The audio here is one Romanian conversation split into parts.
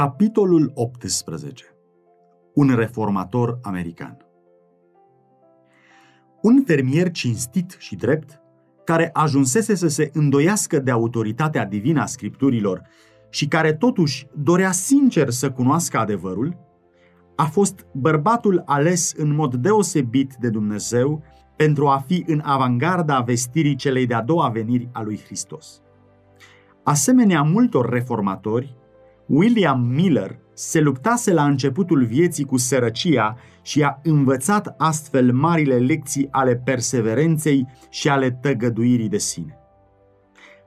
Capitolul 18. Un reformator american. Un fermier cinstit și drept, care ajunsese să se îndoiască de autoritatea divină a scripturilor și care totuși dorea sincer să cunoască adevărul, a fost bărbatul ales în mod deosebit de Dumnezeu pentru a fi în avangarda vestirii celei de-a doua veniri a lui Hristos. Asemenea multor reformatori, William Miller se luptase la începutul vieții cu sărăcia și a învățat astfel marile lecții ale perseverenței și ale tăgăduirii de sine.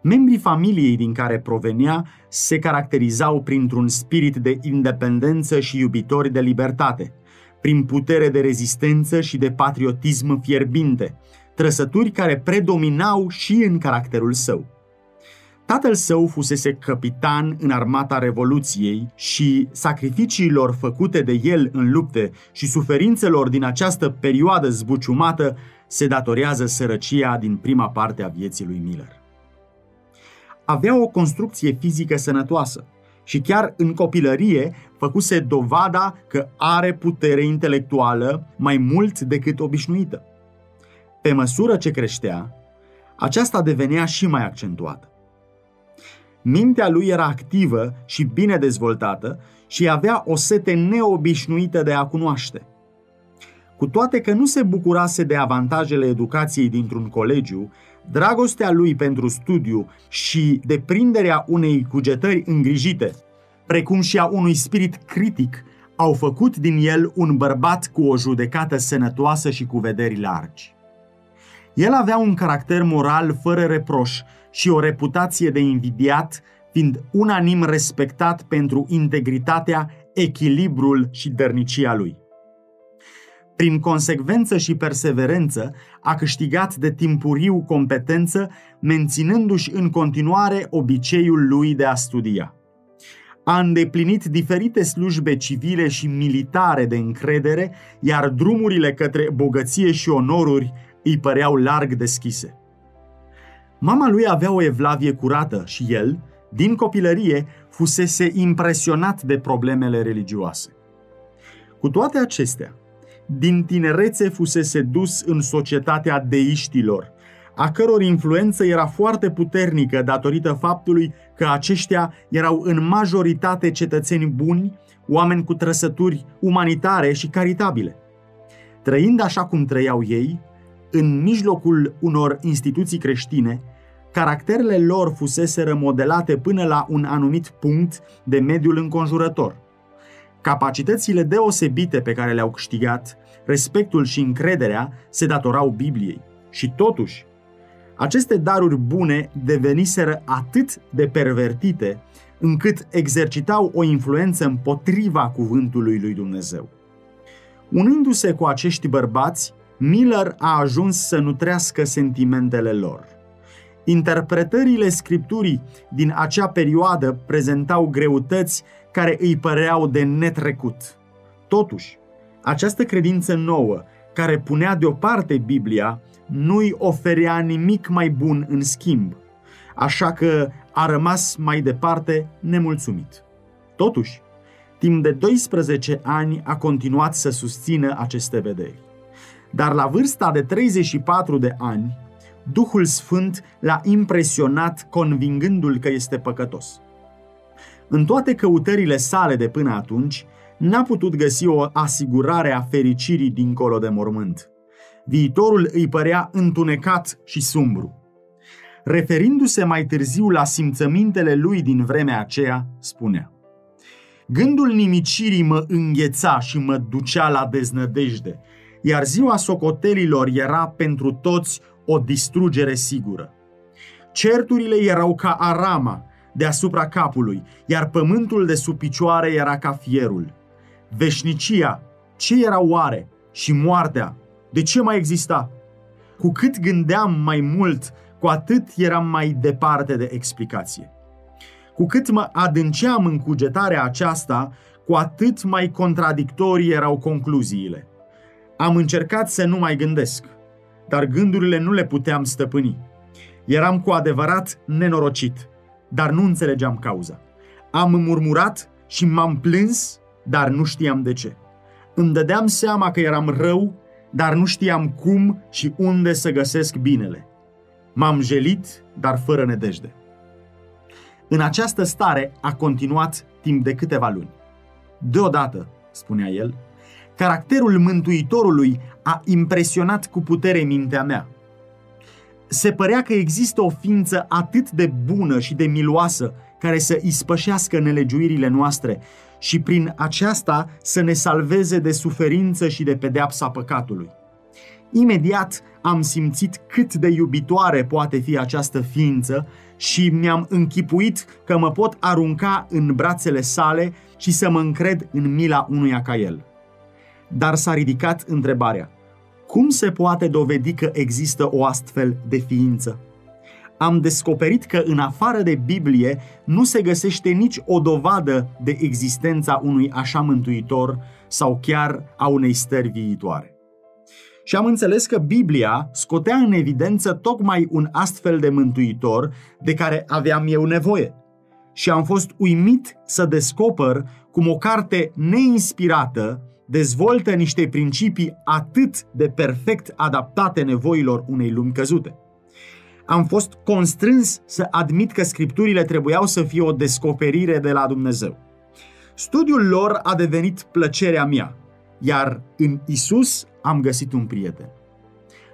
Membrii familiei din care provenea se caracterizau printr-un spirit de independență și iubitori de libertate, prin putere de rezistență și de patriotism fierbinte, trăsături care predominau și în caracterul său. Tatăl său fusese capitan în armata Revoluției și sacrificiilor făcute de el în lupte și suferințelor din această perioadă zbuciumată se datorează sărăcia din prima parte a vieții lui Miller. Avea o construcție fizică sănătoasă și chiar în copilărie făcuse dovada că are putere intelectuală mai mult decât obișnuită. Pe măsură ce creștea, aceasta devenea și mai accentuată. Mintea lui era activă și bine dezvoltată și avea o sete neobișnuită de a cunoaște. Cu toate că nu se bucurase de avantajele educației dintr-un colegiu, dragostea lui pentru studiu și deprinderea unei cugetări îngrijite, precum și a unui spirit critic, au făcut din el un bărbat cu o judecată sănătoasă și cu vederi largi. El avea un caracter moral fără reproș și o reputație de invidiat, fiind unanim respectat pentru integritatea, echilibrul și dărnicia lui. Prin consecvență și perseverență, a câștigat de timpuriu competență, menținându-și în continuare obiceiul lui de a studia. A îndeplinit diferite slujbe civile și militare de încredere, iar drumurile către bogăție și onoruri îi păreau larg deschise. Mama lui avea o evlavie curată și el, din copilărie, fusese impresionat de problemele religioase. Cu toate acestea, din tinerețe fusese dus în societatea deiștilor, a căror influență era foarte puternică datorită faptului că aceștia erau în majoritate cetățeni buni, oameni cu trăsături umanitare și caritabile. Trăind așa cum trăiau ei, în mijlocul unor instituții creștine, caracterele lor fusese remodelate până la un anumit punct de mediul înconjurător. Capacitățile deosebite pe care le-au câștigat, respectul și încrederea se datorau Bibliei. Și totuși, aceste daruri bune deveniseră atât de pervertite încât exercitau o influență împotriva cuvântului lui Dumnezeu. Unindu-se cu acești bărbați, Miller a ajuns să nutrească sentimentele lor. Interpretările scripturii din acea perioadă prezentau greutăți care îi păreau de netrecut. Totuși, această credință nouă, care punea deoparte Biblia, nu-i oferea nimic mai bun în schimb, așa că a rămas mai departe nemulțumit. Totuși, timp de 12 ani a continuat să susțină aceste vederi. Dar la vârsta de 34 de ani, Duhul Sfânt l-a impresionat convingându-l că este păcătos. În toate căutările sale de până atunci, n-a putut găsi o asigurare a fericirii dincolo de mormânt. Viitorul îi părea întunecat și sumbru. Referindu-se mai târziu la simțămintele lui din vremea aceea, spunea Gândul nimicirii mă îngheța și mă ducea la deznădejde, iar ziua socotelilor era pentru toți o distrugere sigură. Certurile erau ca arama deasupra capului, iar pământul de sub picioare era ca fierul. Veșnicia, ce era oare? Și moartea, de ce mai exista? Cu cât gândeam mai mult, cu atât eram mai departe de explicație. Cu cât mă adânceam în cugetarea aceasta, cu atât mai contradictorii erau concluziile. Am încercat să nu mai gândesc, dar gândurile nu le puteam stăpâni. Eram cu adevărat nenorocit, dar nu înțelegeam cauza. Am murmurat și m-am plâns, dar nu știam de ce. Îmi dădeam seama că eram rău, dar nu știam cum și unde să găsesc binele. M-am jelit, dar fără nedejde. În această stare a continuat timp de câteva luni. Deodată, spunea el, caracterul Mântuitorului a impresionat cu putere mintea mea. Se părea că există o ființă atât de bună și de miloasă care să ispășească nelegiuirile noastre și prin aceasta să ne salveze de suferință și de pedeapsa păcatului. Imediat am simțit cât de iubitoare poate fi această ființă și mi-am închipuit că mă pot arunca în brațele sale și să mă încred în mila unuia ca el. Dar s-a ridicat întrebarea, cum se poate dovedi că există o astfel de ființă? Am descoperit că în afară de Biblie nu se găsește nici o dovadă de existența unui așa mântuitor sau chiar a unei stări viitoare. Și am înțeles că Biblia scotea în evidență tocmai un astfel de mântuitor de care aveam eu nevoie. Și am fost uimit să descoper cum o carte neinspirată dezvoltă niște principii atât de perfect adaptate nevoilor unei lumi căzute. Am fost constrâns să admit că scripturile trebuiau să fie o descoperire de la Dumnezeu. Studiul lor a devenit plăcerea mea, iar în Isus am găsit un prieten.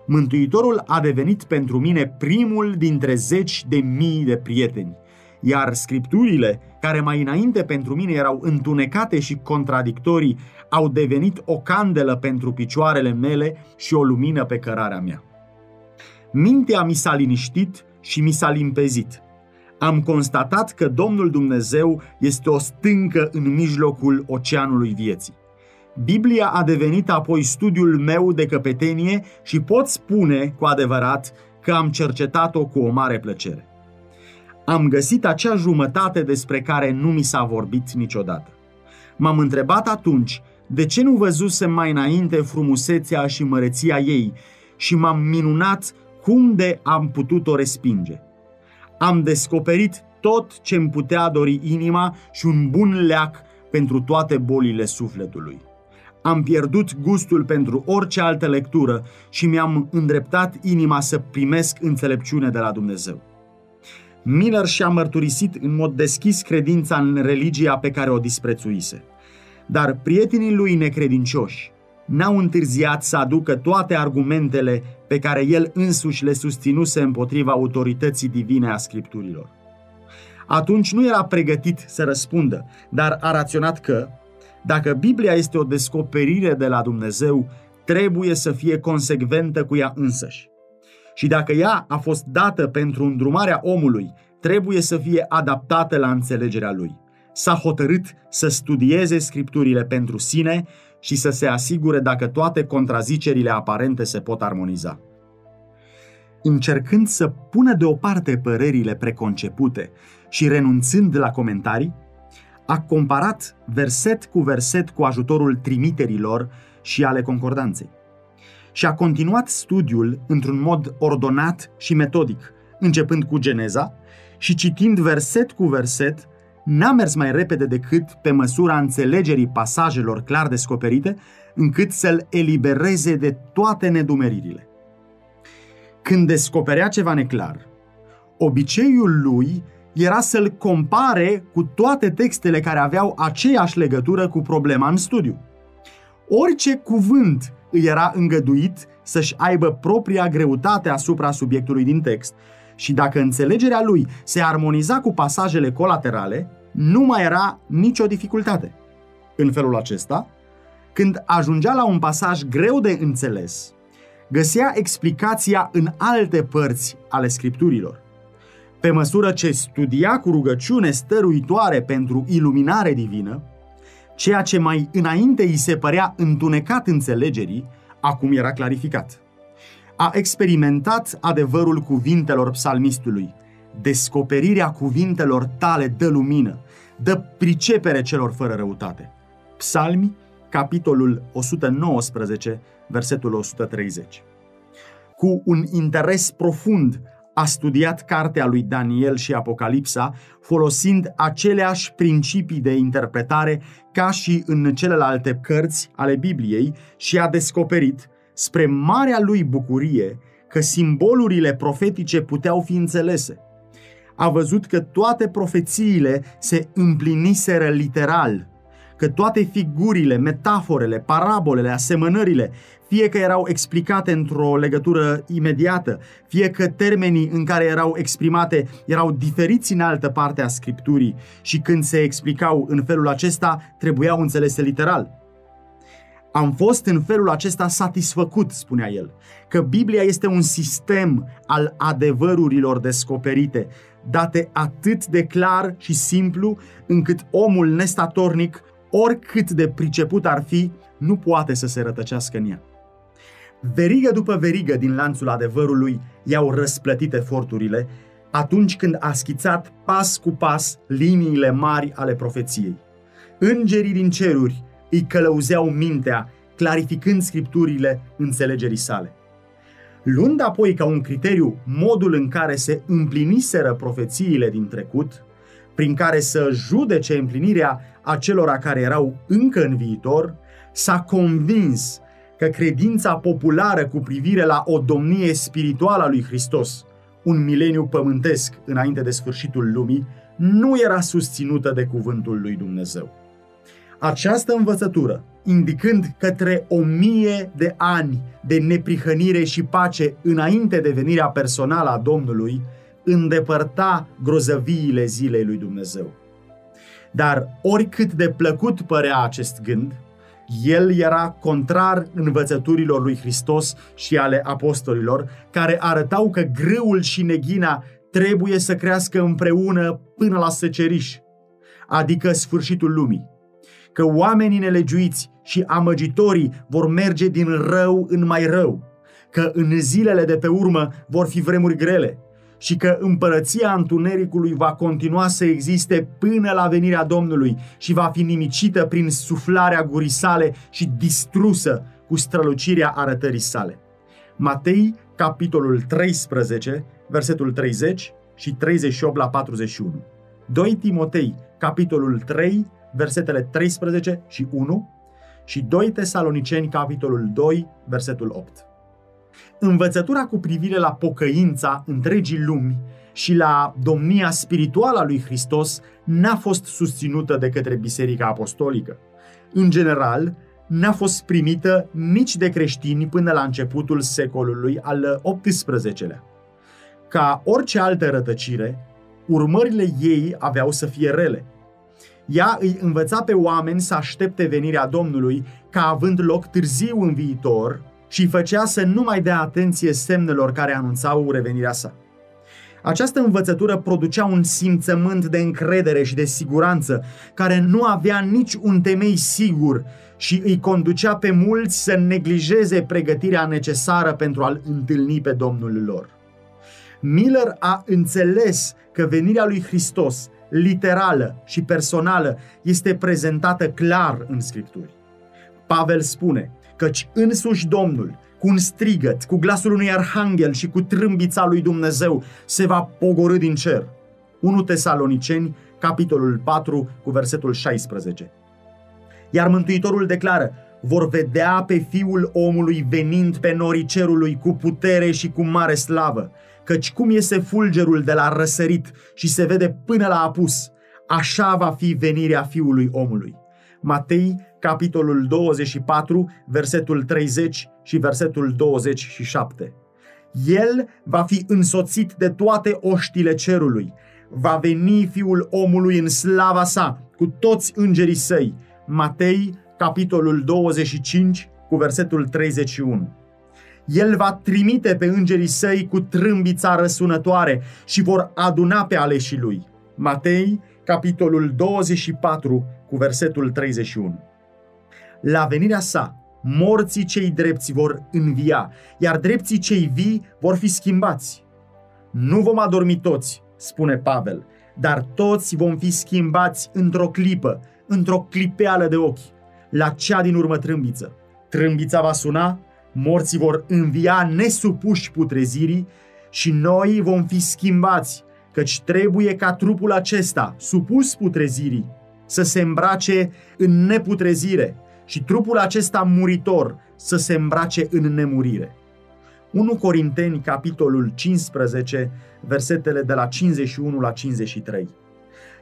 Mântuitorul a devenit pentru mine primul dintre zeci de mii de prieteni, iar scripturile, care mai înainte pentru mine erau întunecate și contradictorii, au devenit o candelă pentru picioarele mele și o lumină pe cărarea mea. Mintea mi s-a liniștit și mi s-a limpezit. Am constatat că Domnul Dumnezeu este o stâncă în mijlocul oceanului vieții. Biblia a devenit apoi studiul meu de căpetenie și pot spune cu adevărat că am cercetat-o cu o mare plăcere. Am găsit acea jumătate despre care nu mi s-a vorbit niciodată. M-am întrebat atunci de ce nu văzusem mai înainte frumusețea și măreția ei și m-am minunat cum de am putut o respinge. Am descoperit tot ce îmi putea dori inima și un bun leac pentru toate bolile sufletului. Am pierdut gustul pentru orice altă lectură și mi-am îndreptat inima să primesc înțelepciune de la Dumnezeu. Miller și-a mărturisit în mod deschis credința în religia pe care o disprețuise. Dar prietenii lui necredincioși n-au întârziat să aducă toate argumentele pe care el însuși le susținuse împotriva autorității divine a scripturilor. Atunci nu era pregătit să răspundă, dar a raționat că, dacă Biblia este o descoperire de la Dumnezeu, trebuie să fie consecventă cu ea însăși. Și dacă ea a fost dată pentru îndrumarea omului, trebuie să fie adaptată la înțelegerea lui. S-a hotărât să studieze scripturile pentru sine și să se asigure dacă toate contrazicerile aparente se pot armoniza. Încercând să pună deoparte părerile preconcepute și renunțând la comentarii, a comparat verset cu verset cu ajutorul trimiterilor și ale concordanței. Și a continuat studiul într-un mod ordonat și metodic, începând cu Geneza și citind verset cu verset, n-a mers mai repede decât pe măsura înțelegerii pasajelor clar descoperite, încât să-l elibereze de toate nedumeririle. Când descoperea ceva neclar, obiceiul lui era să-l compare cu toate textele care aveau aceeași legătură cu problema în studiu. Orice cuvânt îi era îngăduit să-și aibă propria greutate asupra subiectului din text și dacă înțelegerea lui se armoniza cu pasajele colaterale, nu mai era nicio dificultate. În felul acesta, când ajungea la un pasaj greu de înțeles, găsea explicația în alte părți ale scripturilor. Pe măsură ce studia cu rugăciune stăruitoare pentru iluminare divină, ceea ce mai înainte îi se părea întunecat înțelegerii, acum era clarificat. A experimentat adevărul cuvintelor psalmistului. Descoperirea cuvintelor tale dă lumină, dă pricepere celor fără răutate. Psalmi, capitolul 119, versetul 130. Cu un interes profund a studiat cartea lui Daniel și Apocalipsa folosind aceleași principii de interpretare ca și în celelalte cărți ale Bibliei și a descoperit, spre marea lui bucurie, că simbolurile profetice puteau fi înțelese. A văzut că toate profețiile se împliniseră literal că toate figurile, metaforele, parabolele, asemănările, fie că erau explicate într-o legătură imediată, fie că termenii în care erau exprimate erau diferiți în altă parte a Scripturii și când se explicau în felul acesta, trebuiau înțelese literal. Am fost în felul acesta satisfăcut, spunea el, că Biblia este un sistem al adevărurilor descoperite, date atât de clar și simplu, încât omul nestatornic oricât de priceput ar fi, nu poate să se rătăcească în ea. Verigă după verigă din lanțul adevărului i-au răsplătit eforturile atunci când a schițat pas cu pas liniile mari ale profeției. Îngerii din ceruri îi călăuzeau mintea, clarificând scripturile înțelegerii sale. Luând apoi ca un criteriu modul în care se împliniseră profețiile din trecut, prin care să judece împlinirea acelora care erau încă în viitor, s-a convins că credința populară cu privire la o domnie spirituală a lui Hristos, un mileniu pământesc înainte de sfârșitul lumii, nu era susținută de cuvântul lui Dumnezeu. Această învățătură, indicând către o mie de ani de neprihănire și pace înainte de venirea personală a Domnului, îndepărta grozăviile zilei lui Dumnezeu. Dar oricât de plăcut părea acest gând, el era contrar învățăturilor lui Hristos și ale apostolilor, care arătau că grâul și neghina trebuie să crească împreună până la seceriș, adică sfârșitul lumii. Că oamenii nelegiuiți și amăgitorii vor merge din rău în mai rău, că în zilele de pe urmă vor fi vremuri grele, și că împărăția întunericului va continua să existe până la venirea Domnului și va fi nimicită prin suflarea gurii sale și distrusă cu strălucirea arătării sale. Matei, capitolul 13, versetul 30 și 38 la 41. 2 Timotei, capitolul 3, versetele 13 și 1 și 2 Tesaloniceni, capitolul 2, versetul 8. Învățătura cu privire la pocăința întregii lumi și la domnia spirituală a lui Hristos n-a fost susținută de către Biserica Apostolică. În general, n-a fost primită nici de creștini până la începutul secolului al XVIII-lea. Ca orice altă rătăcire, urmările ei aveau să fie rele. Ea îi învăța pe oameni să aștepte venirea Domnului ca având loc târziu în viitor și îi făcea să nu mai dea atenție semnelor care anunțau revenirea sa. Această învățătură producea un simțământ de încredere și de siguranță, care nu avea nici un temei sigur și îi conducea pe mulți să neglijeze pregătirea necesară pentru a-L întâlni pe Domnul lor. Miller a înțeles că venirea lui Hristos, literală și personală, este prezentată clar în Scripturi. Pavel spune, căci însuși Domnul, cu un strigăt, cu glasul unui arhanghel și cu trâmbița lui Dumnezeu, se va pogorâ din cer. 1 Tesaloniceni, capitolul 4, cu versetul 16. Iar Mântuitorul declară, vor vedea pe Fiul omului venind pe norii cerului cu putere și cu mare slavă, căci cum iese fulgerul de la răsărit și se vede până la apus, așa va fi venirea Fiului omului. Matei, capitolul 24, versetul 30 și versetul 27. El va fi însoțit de toate oștile cerului. Va veni fiul omului în slava sa, cu toți îngerii săi. Matei, capitolul 25, cu versetul 31. El va trimite pe îngerii săi cu trâmbița răsunătoare și vor aduna pe aleșii lui. Matei, capitolul 24, cu versetul 31. La venirea sa, morții cei drepți vor învia, iar drepții cei vii vor fi schimbați. Nu vom adormi toți, spune Pavel, dar toți vom fi schimbați într-o clipă, într-o clipeală de ochi, la cea din urmă trâmbiță. Trâmbița va suna, morții vor învia nesupuși putrezirii și noi vom fi schimbați, căci trebuie ca trupul acesta, supus putrezirii, să se îmbrace în neputrezire și trupul acesta muritor să se îmbrace în nemurire. 1 Corinteni, capitolul 15, versetele de la 51 la 53.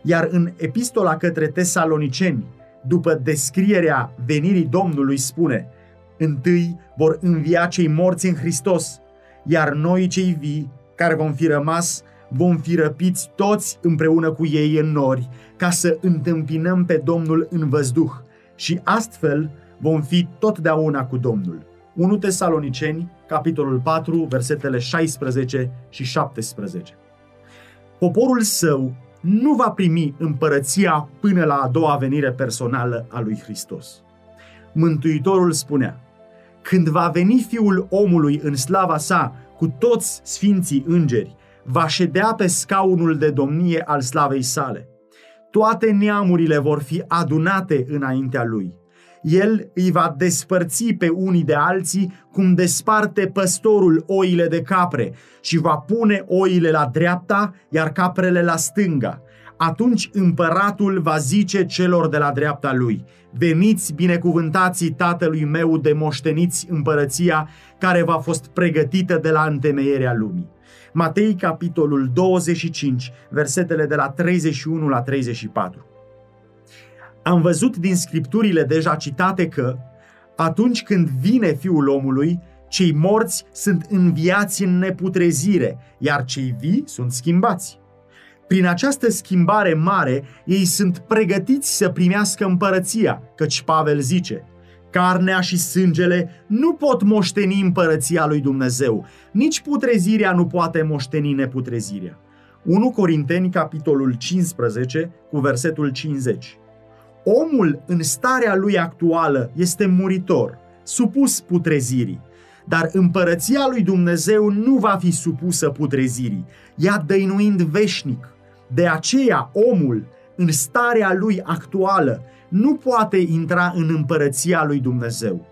Iar în epistola către tesaloniceni, după descrierea venirii Domnului, spune Întâi vor învia cei morți în Hristos, iar noi cei vii, care vom fi rămas, vom fi răpiți toți împreună cu ei în nori, ca să întâmpinăm pe Domnul în văzduh și astfel vom fi totdeauna cu Domnul. 1 Tesaloniceni, capitolul 4, versetele 16 și 17. Poporul său nu va primi împărăția până la a doua venire personală a lui Hristos. Mântuitorul spunea, când va veni Fiul omului în slava sa cu toți sfinții îngeri, va ședea pe scaunul de domnie al slavei sale. Toate neamurile vor fi adunate înaintea lui. El îi va despărți pe unii de alții cum desparte păstorul oile de capre și va pune oile la dreapta, iar caprele la stânga. Atunci împăratul va zice celor de la dreapta lui, veniți binecuvântații tatălui meu de moșteniți împărăția care v-a fost pregătită de la întemeierea lumii. Matei, capitolul 25, versetele de la 31 la 34. Am văzut din scripturile deja citate că, atunci când vine Fiul omului, cei morți sunt înviați în neputrezire, iar cei vii sunt schimbați. Prin această schimbare mare, ei sunt pregătiți să primească împărăția, căci Pavel zice – Carnea și sângele nu pot moșteni împărăția lui Dumnezeu, nici putrezirea nu poate moșteni neputrezirea. 1 Corinteni, capitolul 15, cu versetul 50. Omul în starea lui actuală este muritor, supus putrezirii, dar împărăția lui Dumnezeu nu va fi supusă putrezirii, ea dăinuind veșnic. De aceea omul, în starea lui actuală, nu poate intra în împărăția lui Dumnezeu.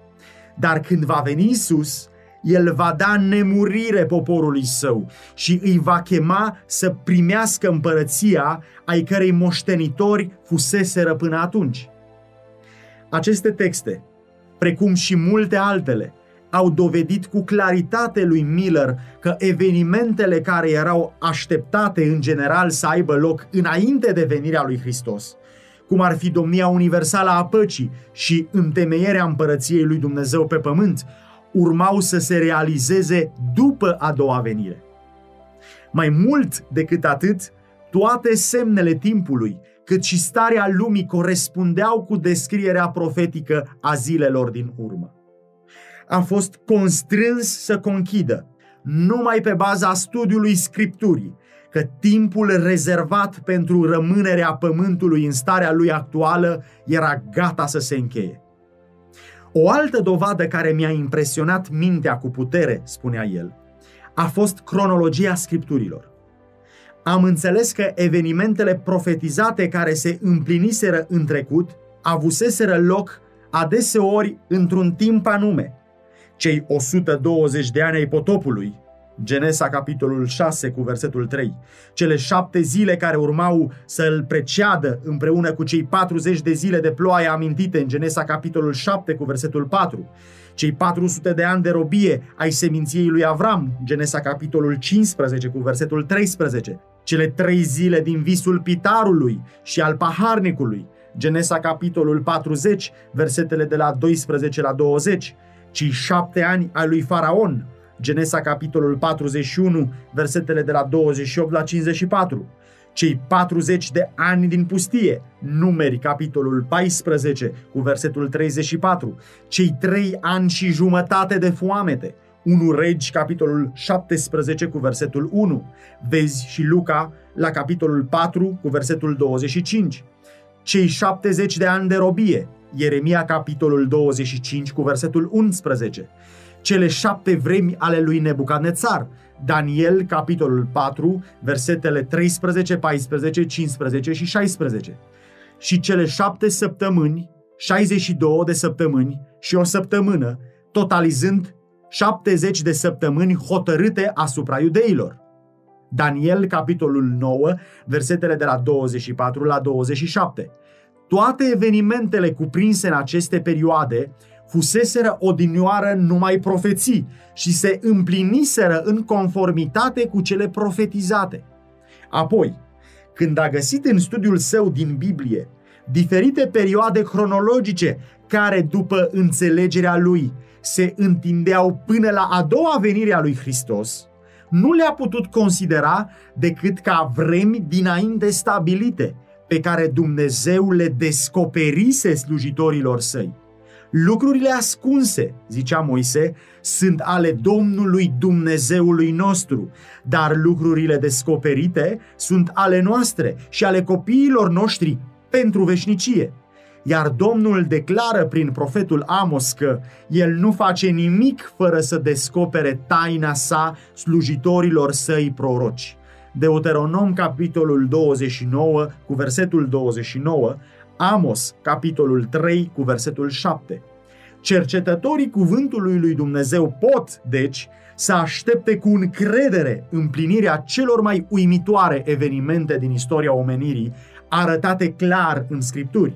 Dar când va veni Isus, el va da nemurire poporului său și îi va chema să primească împărăția ai cărei moștenitori fuseseră până atunci. Aceste texte, precum și multe altele, au dovedit cu claritate lui Miller că evenimentele care erau așteptate în general să aibă loc înainte de venirea lui Hristos cum ar fi domnia universală a păcii și întemeierea împărăției lui Dumnezeu pe pământ, urmau să se realizeze după a doua venire. Mai mult decât atât, toate semnele timpului, cât și starea lumii corespundeau cu descrierea profetică a zilelor din urmă. A fost constrâns să conchidă, numai pe baza studiului Scripturii, că timpul rezervat pentru rămânerea pământului în starea lui actuală era gata să se încheie. O altă dovadă care mi-a impresionat mintea cu putere, spunea el, a fost cronologia scripturilor. Am înțeles că evenimentele profetizate care se împliniseră în trecut avuseseră loc adeseori într-un timp anume. Cei 120 de ani ai potopului, Genesa, capitolul 6, cu versetul 3. Cele șapte zile care urmau să îl preceadă împreună cu cei 40 de zile de ploaie amintite în Genesa, capitolul 7, cu versetul 4. Cei 400 de ani de robie ai seminției lui Avram, Genesa, capitolul 15, cu versetul 13. Cele trei zile din visul pitarului și al paharnicului, Genesa, capitolul 40, versetele de la 12 la 20. Cei șapte ani ai lui Faraon, Genesa capitolul 41, versetele de la 28 la 54. Cei 40 de ani din pustie, numeri capitolul 14 cu versetul 34. Cei 3 ani și jumătate de foamete, 1 Regi, capitolul 17 cu versetul 1. Vezi și Luca la capitolul 4 cu versetul 25. Cei 70 de ani de robie, Ieremia capitolul 25 cu versetul 11 cele șapte vremi ale lui Nebucadnețar. Daniel, capitolul 4, versetele 13, 14, 15 și 16. Și cele șapte săptămâni, 62 de săptămâni și o săptămână, totalizând 70 de săptămâni hotărâte asupra iudeilor. Daniel, capitolul 9, versetele de la 24 la 27. Toate evenimentele cuprinse în aceste perioade fuseseră odinioară numai profeții și se împliniseră în conformitate cu cele profetizate. Apoi, când a găsit în studiul său din Biblie diferite perioade cronologice care, după înțelegerea lui, se întindeau până la a doua venire a lui Hristos, nu le-a putut considera decât ca vremi dinainte stabilite, pe care Dumnezeu le descoperise slujitorilor săi. Lucrurile ascunse, zicea Moise, sunt ale Domnului Dumnezeului nostru, dar lucrurile descoperite sunt ale noastre și ale copiilor noștri pentru veșnicie. Iar Domnul declară prin profetul Amos că el nu face nimic fără să descopere taina sa slujitorilor săi proroci. Deuteronom capitolul 29 cu versetul 29, Amos capitolul 3 cu versetul 7. Cercetătorii cuvântului lui Dumnezeu pot, deci, să aștepte cu încredere împlinirea celor mai uimitoare evenimente din istoria omenirii, arătate clar în Scripturi.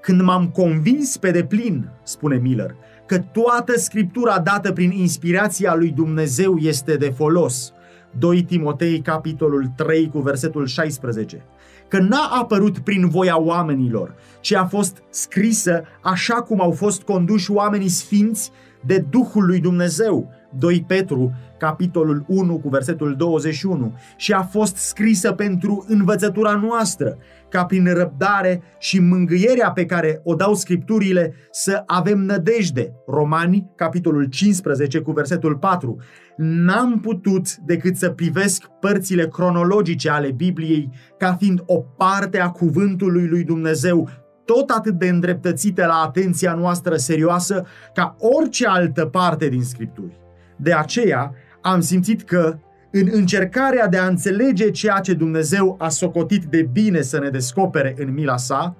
Când m-am convins pe deplin, spune Miller, că toată scriptura dată prin inspirația lui Dumnezeu este de folos. 2 Timotei, capitolul 3, cu versetul 16. Că n-a apărut prin voia oamenilor, ci a fost scrisă așa cum au fost conduși oamenii sfinți de Duhul lui Dumnezeu. 2 Petru, capitolul 1 cu versetul 21, și a fost scrisă pentru învățătura noastră, ca prin răbdare și mângâierea pe care o dau scripturile să avem nădejde. Romani, capitolul 15 cu versetul 4. N-am putut decât să privesc părțile cronologice ale Bibliei ca fiind o parte a cuvântului lui Dumnezeu tot atât de îndreptățite la atenția noastră serioasă ca orice altă parte din Scripturi. De aceea am simțit că, în încercarea de a înțelege ceea ce Dumnezeu a socotit de bine să ne descopere în mila sa,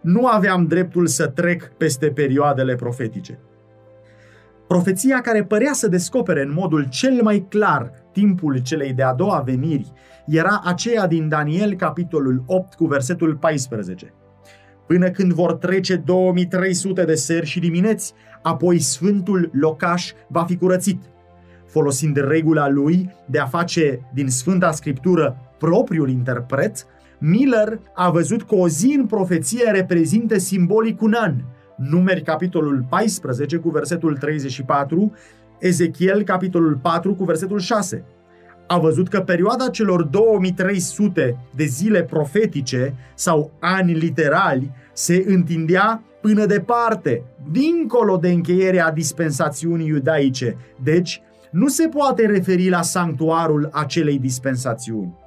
nu aveam dreptul să trec peste perioadele profetice. Profeția care părea să descopere în modul cel mai clar timpul celei de-a doua veniri era aceea din Daniel, capitolul 8, cu versetul 14. Până când vor trece 2300 de seri și dimineți, apoi sfântul locaș va fi curățit – folosind regula lui de a face din Sfânta Scriptură propriul interpret, Miller a văzut că o zi în profeție reprezintă simbolic un an. Numeri capitolul 14 cu versetul 34, Ezechiel capitolul 4 cu versetul 6. A văzut că perioada celor 2300 de zile profetice sau ani literali se întindea până departe, dincolo de încheierea dispensațiunii iudaice, deci nu se poate referi la sanctuarul acelei dispensațiuni.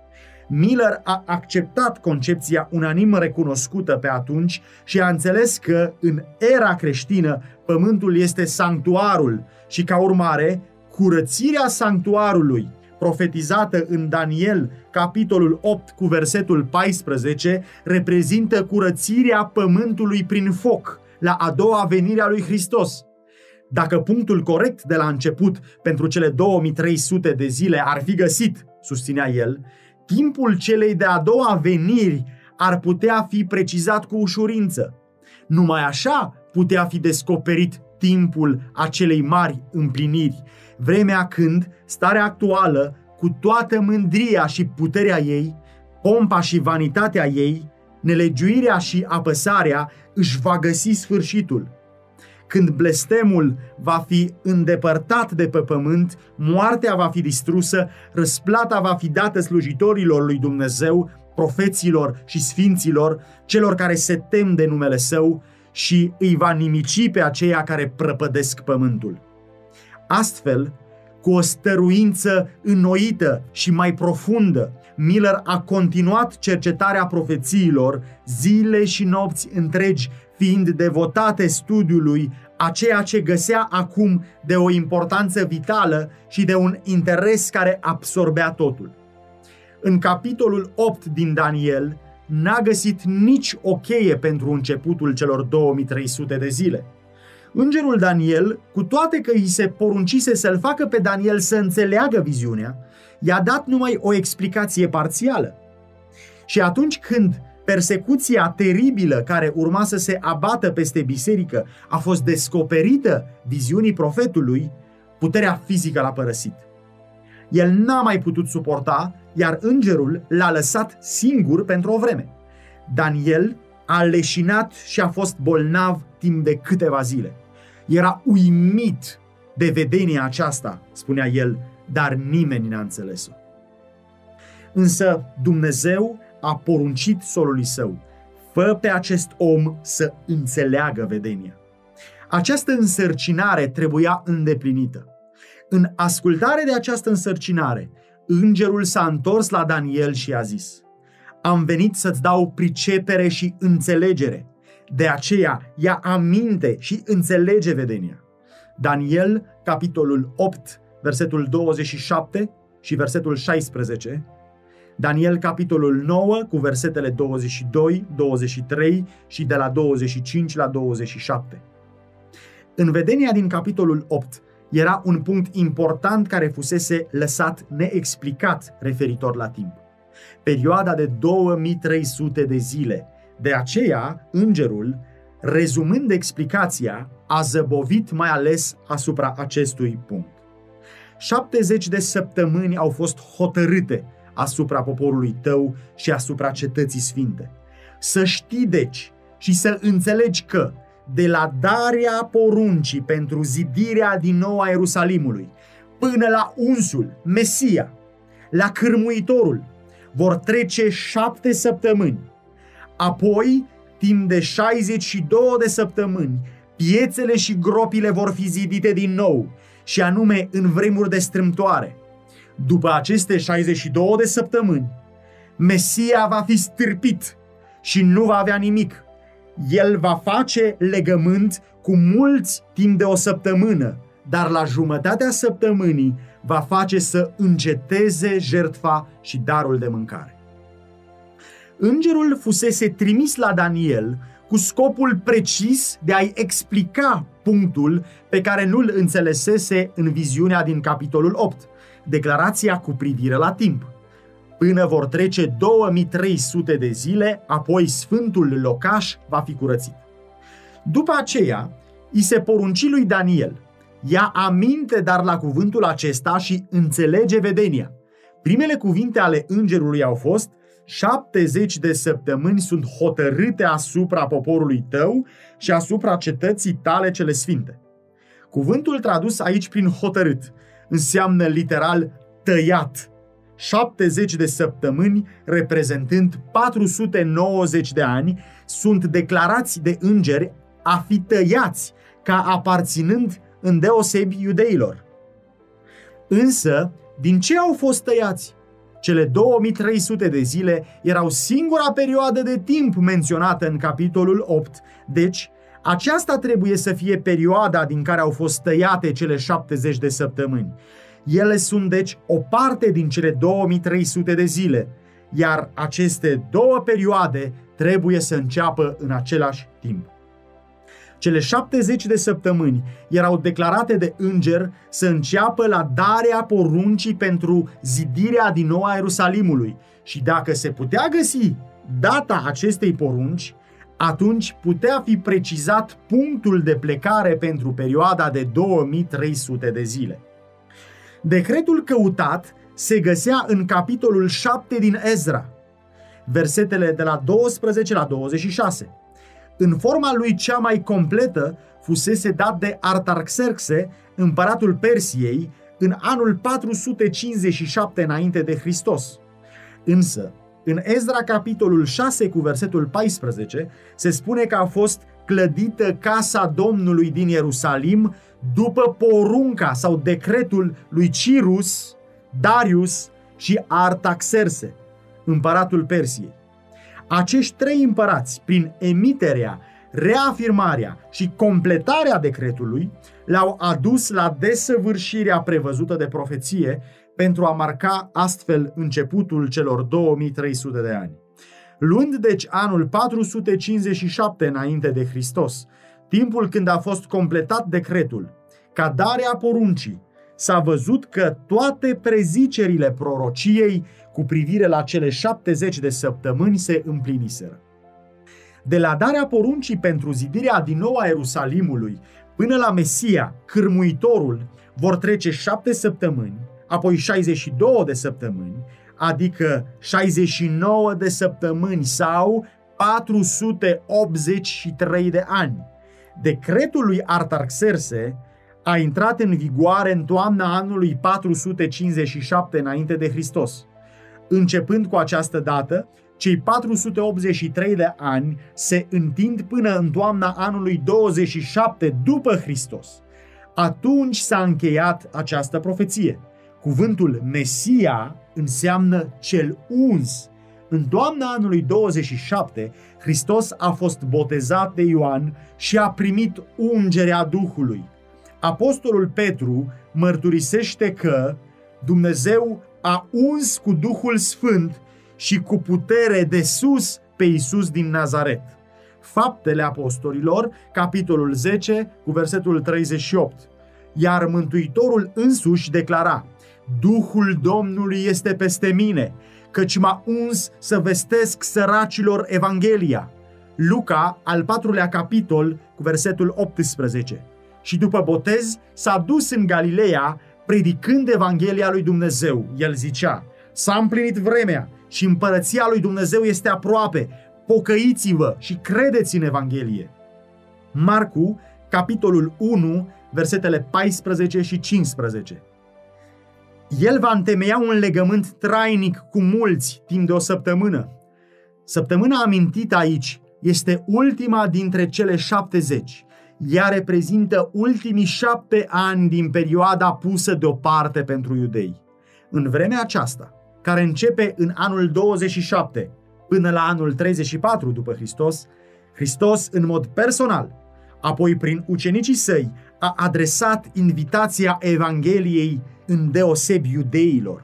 Miller a acceptat concepția unanim recunoscută pe atunci și a înțeles că în era creștină pământul este sanctuarul și ca urmare curățirea sanctuarului profetizată în Daniel, capitolul 8 cu versetul 14, reprezintă curățirea pământului prin foc la a doua venire a lui Hristos. Dacă punctul corect de la început pentru cele 2300 de zile ar fi găsit, susținea el, timpul celei de-a doua veniri ar putea fi precizat cu ușurință. Numai așa putea fi descoperit timpul acelei mari împliniri, vremea când starea actuală, cu toată mândria și puterea ei, pompa și vanitatea ei, nelegiuirea și apăsarea își va găsi sfârșitul când blestemul va fi îndepărtat de pe pământ, moartea va fi distrusă, răsplata va fi dată slujitorilor lui Dumnezeu, profeților și sfinților, celor care se tem de numele Său și îi va nimici pe aceia care prăpădesc pământul. Astfel, cu o stăruință înnoită și mai profundă, Miller a continuat cercetarea profețiilor zile și nopți întregi, fiind devotate studiului a ceea ce găsea acum de o importanță vitală și de un interes care absorbea totul. În capitolul 8 din Daniel, n-a găsit nici o cheie pentru începutul celor 2300 de zile. Îngerul Daniel, cu toate că îi se poruncise să-l facă pe Daniel să înțeleagă viziunea, i-a dat numai o explicație parțială. Și atunci când persecuția teribilă care urma să se abată peste biserică a fost descoperită viziunii profetului, puterea fizică l-a părăsit. El n-a mai putut suporta, iar îngerul l-a lăsat singur pentru o vreme. Daniel a leșinat și a fost bolnav timp de câteva zile. Era uimit de vedenia aceasta, spunea el, dar nimeni n-a înțeles-o. Însă Dumnezeu a poruncit solului său, fă pe acest om să înțeleagă vedenia. Această însărcinare trebuia îndeplinită. În ascultare de această însărcinare, îngerul s-a întors la Daniel și a zis, Am venit să-ți dau pricepere și înțelegere. De aceea, ia aminte și înțelege vedenia. Daniel, capitolul 8, versetul 27 și versetul 16, Daniel, capitolul 9, cu versetele 22, 23 și de la 25 la 27. În vedenia din capitolul 8 era un punct important care fusese lăsat neexplicat referitor la timp. Perioada de 2300 de zile. De aceea, îngerul, rezumând explicația, a zăbovit mai ales asupra acestui punct. 70 de săptămâni au fost hotărâte asupra poporului tău și asupra cetății sfinte. Să știi deci și să înțelegi că de la darea poruncii pentru zidirea din nou a Ierusalimului până la unsul, Mesia, la cârmuitorul, vor trece șapte săptămâni. Apoi, timp de 62 de săptămâni, piețele și gropile vor fi zidite din nou, și anume în vremuri de strâmtoare. După aceste 62 de săptămâni, Mesia va fi stârpit și nu va avea nimic. El va face legământ cu mulți timp de o săptămână, dar la jumătatea săptămânii va face să înceteze jertfa și darul de mâncare. Îngerul fusese trimis la Daniel cu scopul precis de a-i explica punctul pe care nu-l înțelesese în viziunea din capitolul 8 declarația cu privire la timp. Până vor trece 2300 de zile, apoi sfântul locaș va fi curățit. După aceea, îi se porunci lui Daniel, ia aminte dar la cuvântul acesta și înțelege vedenia. Primele cuvinte ale îngerului au fost, 70 de săptămâni sunt hotărâte asupra poporului tău și asupra cetății tale cele sfinte. Cuvântul tradus aici prin hotărât înseamnă literal tăiat. 70 de săptămâni, reprezentând 490 de ani, sunt declarați de îngeri a fi tăiați ca aparținând îndeosebi iudeilor. Însă, din ce au fost tăiați? Cele 2300 de zile erau singura perioadă de timp menționată în capitolul 8, deci aceasta trebuie să fie perioada din care au fost tăiate cele 70 de săptămâni. Ele sunt deci o parte din cele 2300 de zile, iar aceste două perioade trebuie să înceapă în același timp. Cele 70 de săptămâni erau declarate de înger să înceapă la darea poruncii pentru zidirea din nou a Ierusalimului și dacă se putea găsi data acestei porunci, atunci putea fi precizat punctul de plecare pentru perioada de 2300 de zile. Decretul căutat se găsea în capitolul 7 din Ezra, versetele de la 12 la 26. În forma lui cea mai completă fusese dat de Artaxerxe, împăratul Persiei, în anul 457 înainte de Hristos. Însă, în Ezra, capitolul 6, cu versetul 14, se spune că a fost clădită casa Domnului din Ierusalim după porunca sau decretul lui Cirus, Darius și Artaxerse, împăratul Persiei. Acești trei împărați, prin emiterea, reafirmarea și completarea decretului, l-au adus la desăvârșirea prevăzută de profeție pentru a marca astfel începutul celor 2300 de ani. Luând deci anul 457 înainte de Hristos, timpul când a fost completat decretul, ca dare a poruncii, s-a văzut că toate prezicerile prorociei cu privire la cele 70 de săptămâni se împliniseră. De la darea poruncii pentru zidirea din nou a Ierusalimului până la Mesia, cârmuitorul, vor trece șapte săptămâni, apoi 62 de săptămâni, adică 69 de săptămâni sau 483 de ani. Decretul lui Artaxerse a intrat în vigoare în toamna anului 457 înainte de Hristos. Începând cu această dată, cei 483 de ani se întind până în toamna anului 27 după Hristos. Atunci s-a încheiat această profeție. Cuvântul Mesia înseamnă cel uns. În toamna anului 27, Hristos a fost botezat de Ioan și a primit ungerea Duhului. Apostolul Petru mărturisește că Dumnezeu a uns cu Duhul Sfânt și cu putere de sus pe Iisus din Nazaret. Faptele Apostolilor, capitolul 10, cu versetul 38. Iar Mântuitorul însuși declara, Duhul Domnului este peste mine, căci m-a uns să vestesc săracilor Evanghelia. Luca, al patrulea capitol, cu versetul 18. Și după botez s-a dus în Galileea, predicând Evanghelia lui Dumnezeu. El zicea, s-a împlinit vremea și împărăția lui Dumnezeu este aproape. Pocăiți-vă și credeți în Evanghelie. Marcu, capitolul 1, versetele 14 și 15. El va întemeia un legământ trainic cu mulți timp de o săptămână. Săptămâna amintită aici este ultima dintre cele 70. Ea reprezintă ultimii șapte ani din perioada pusă deoparte pentru iudei. În vremea aceasta, care începe în anul 27 până la anul 34 după Hristos, Hristos în mod personal, apoi prin ucenicii săi, a adresat invitația Evangheliei în deosebi iudeilor.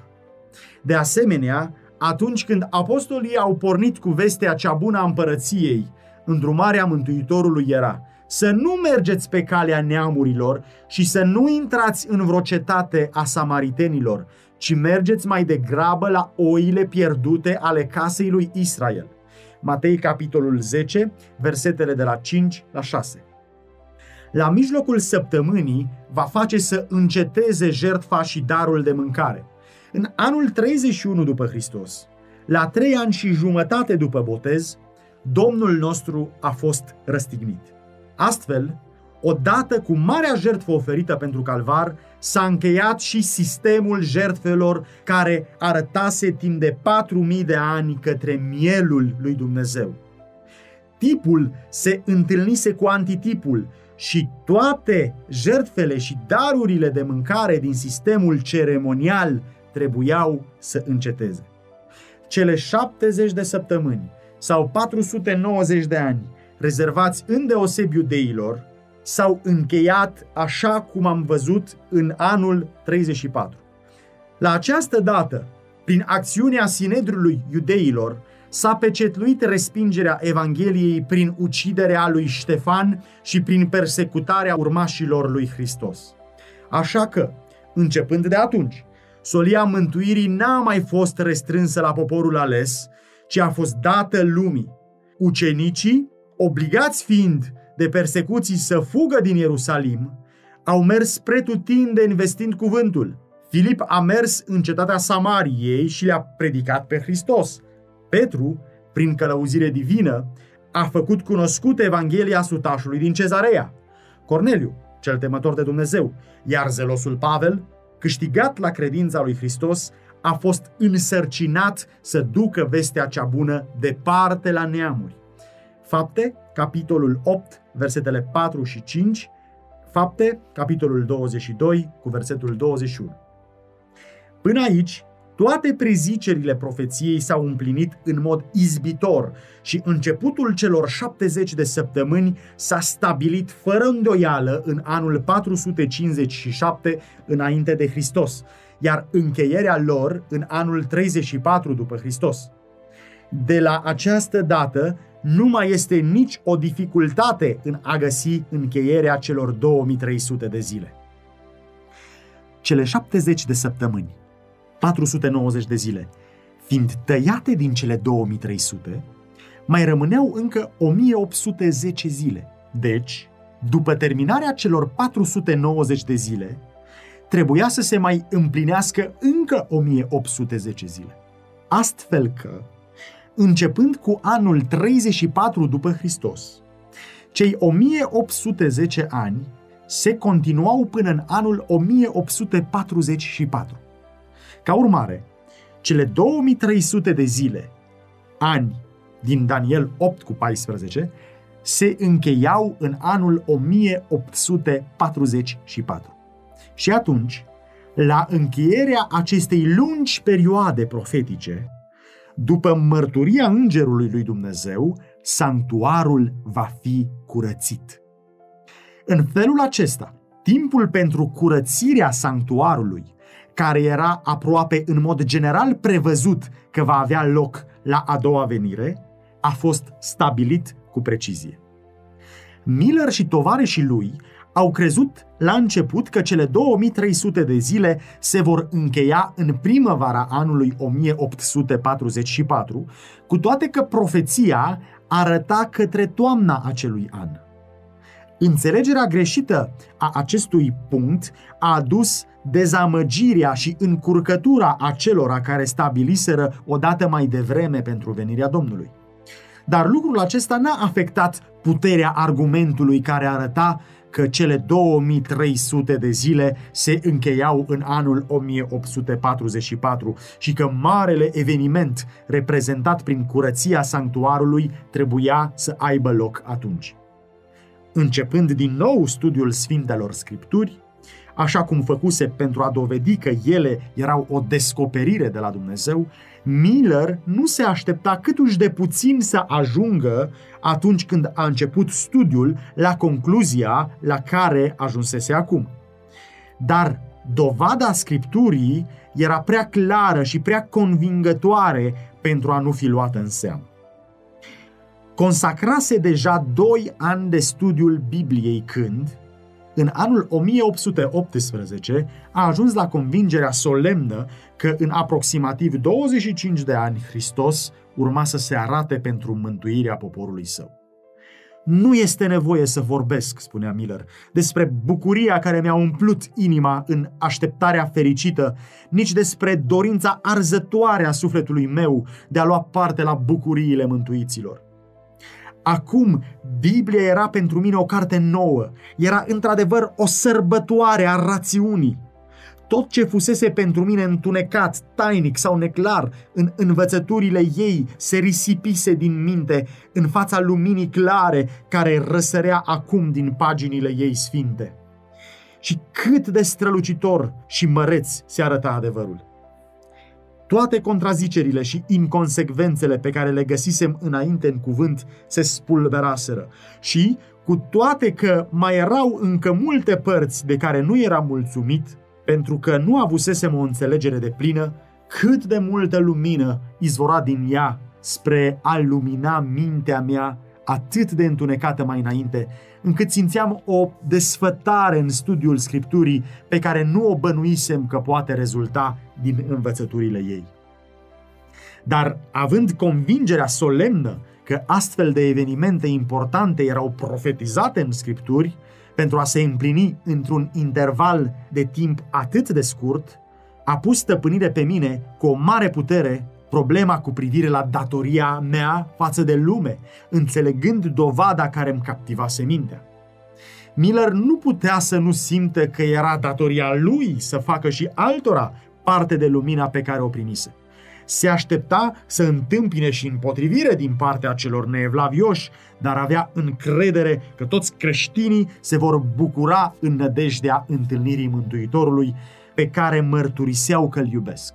De asemenea, atunci când apostolii au pornit cu vestea cea bună a împărăției, îndrumarea Mântuitorului era să nu mergeți pe calea neamurilor și să nu intrați în vreo cetate a samaritenilor, ci mergeți mai degrabă la oile pierdute ale casei lui Israel. Matei capitolul 10, versetele de la 5 la 6. La mijlocul săptămânii va face să înceteze jertfa și darul de mâncare. În anul 31 după Hristos, la trei ani și jumătate după botez, Domnul nostru a fost răstignit. Astfel, odată cu marea jertfă oferită pentru calvar, s-a încheiat și sistemul jertfelor care arătase timp de 4000 de ani către mielul lui Dumnezeu. Tipul se întâlnise cu antitipul și toate jertfele și darurile de mâncare din sistemul ceremonial trebuiau să înceteze. Cele 70 de săptămâni sau 490 de ani rezervați îndeosebi iudeilor s-au încheiat așa cum am văzut în anul 34. La această dată, prin acțiunea Sinedrului iudeilor, s-a pecetluit respingerea Evangheliei prin uciderea lui Ștefan și prin persecutarea urmașilor lui Hristos. Așa că, începând de atunci, solia mântuirii n-a mai fost restrânsă la poporul ales, ci a fost dată lumii. Ucenicii, obligați fiind de persecuții să fugă din Ierusalim, au mers spre tutinde investind cuvântul. Filip a mers în cetatea Samariei și le-a predicat pe Hristos. Petru, prin călăuzire divină, a făcut cunoscut Evanghelia sutașului din Cezarea. Corneliu, cel temător de Dumnezeu, iar zelosul Pavel, câștigat la credința lui Hristos, a fost însărcinat să ducă vestea cea bună departe la neamuri. Fapte, capitolul 8, versetele 4 și 5, Fapte, capitolul 22, cu versetul 21. Până aici, toate prezicerile profeției s-au împlinit în mod izbitor și începutul celor 70 de săptămâni s-a stabilit fără îndoială în anul 457 înainte de Hristos, iar încheierea lor în anul 34 după Hristos. De la această dată, nu mai este nici o dificultate în a găsi încheierea celor 2300 de zile. Cele 70 de săptămâni, 490 de zile, fiind tăiate din cele 2300, mai rămâneau încă 1810 zile. Deci, după terminarea celor 490 de zile, trebuia să se mai împlinească încă 1810 zile. Astfel că, începând cu anul 34 după Hristos, cei 1810 ani se continuau până în anul 1844. Ca urmare, cele 2300 de zile, ani din Daniel 8 cu 14, se încheiau în anul 1844. Și atunci, la încheierea acestei lungi perioade profetice, după mărturia îngerului lui Dumnezeu, sanctuarul va fi curățit. În felul acesta, timpul pentru curățirea sanctuarului, care era aproape în mod general prevăzut că va avea loc la a doua venire, a fost stabilit cu precizie. Miller și tovarășii lui au crezut la început că cele 2300 de zile se vor încheia în primăvara anului 1844, cu toate că profeția arăta către toamna acelui an. Înțelegerea greșită a acestui punct a adus dezamăgirea și încurcătura acelora care stabiliseră o dată mai devreme pentru venirea Domnului. Dar lucrul acesta n-a afectat puterea argumentului care arăta că cele 2300 de zile se încheiau în anul 1844 și că marele eveniment reprezentat prin curăția sanctuarului trebuia să aibă loc atunci. Începând din nou studiul Sfintelor Scripturi, așa cum făcuse pentru a dovedi că ele erau o descoperire de la Dumnezeu, Miller nu se aștepta câtuși de puțin să ajungă atunci când a început studiul la concluzia la care ajunsese acum. Dar dovada scripturii era prea clară și prea convingătoare pentru a nu fi luată în seamă. Consacrase deja doi ani de studiul Bibliei când, în anul 1818 a ajuns la convingerea solemnă că în aproximativ 25 de ani Hristos urma să se arate pentru mântuirea poporului său. Nu este nevoie să vorbesc, spunea Miller, despre bucuria care mi-a umplut inima în așteptarea fericită, nici despre dorința arzătoare a sufletului meu de a lua parte la bucuriile mântuiților. Acum, Biblia era pentru mine o carte nouă. Era într-adevăr o sărbătoare a rațiunii. Tot ce fusese pentru mine întunecat, tainic sau neclar în învățăturile ei se risipise din minte în fața luminii clare care răsărea acum din paginile ei sfinte. Și cât de strălucitor și măreț se arăta adevărul. Toate contrazicerile și inconsecvențele pe care le găsisem înainte în cuvânt se spulberaseră. Și, cu toate că mai erau încă multe părți de care nu eram mulțumit, pentru că nu avusesem o înțelegere de plină, cât de multă lumină izvora din ea spre a lumina mintea mea atât de întunecată mai înainte, încât simțeam o desfătare în studiul Scripturii pe care nu o bănuisem că poate rezulta din învățăturile ei. Dar având convingerea solemnă că astfel de evenimente importante erau profetizate în Scripturi, pentru a se împlini într-un interval de timp atât de scurt, a pus stăpânire pe mine cu o mare putere problema cu privire la datoria mea față de lume, înțelegând dovada care îmi captivase mintea. Miller nu putea să nu simtă că era datoria lui să facă și altora parte de lumina pe care o primise. Se aștepta să întâmpine și împotrivire din partea celor neevlavioși, dar avea încredere că toți creștinii se vor bucura în nădejdea întâlnirii Mântuitorului pe care mărturiseau că îl iubesc.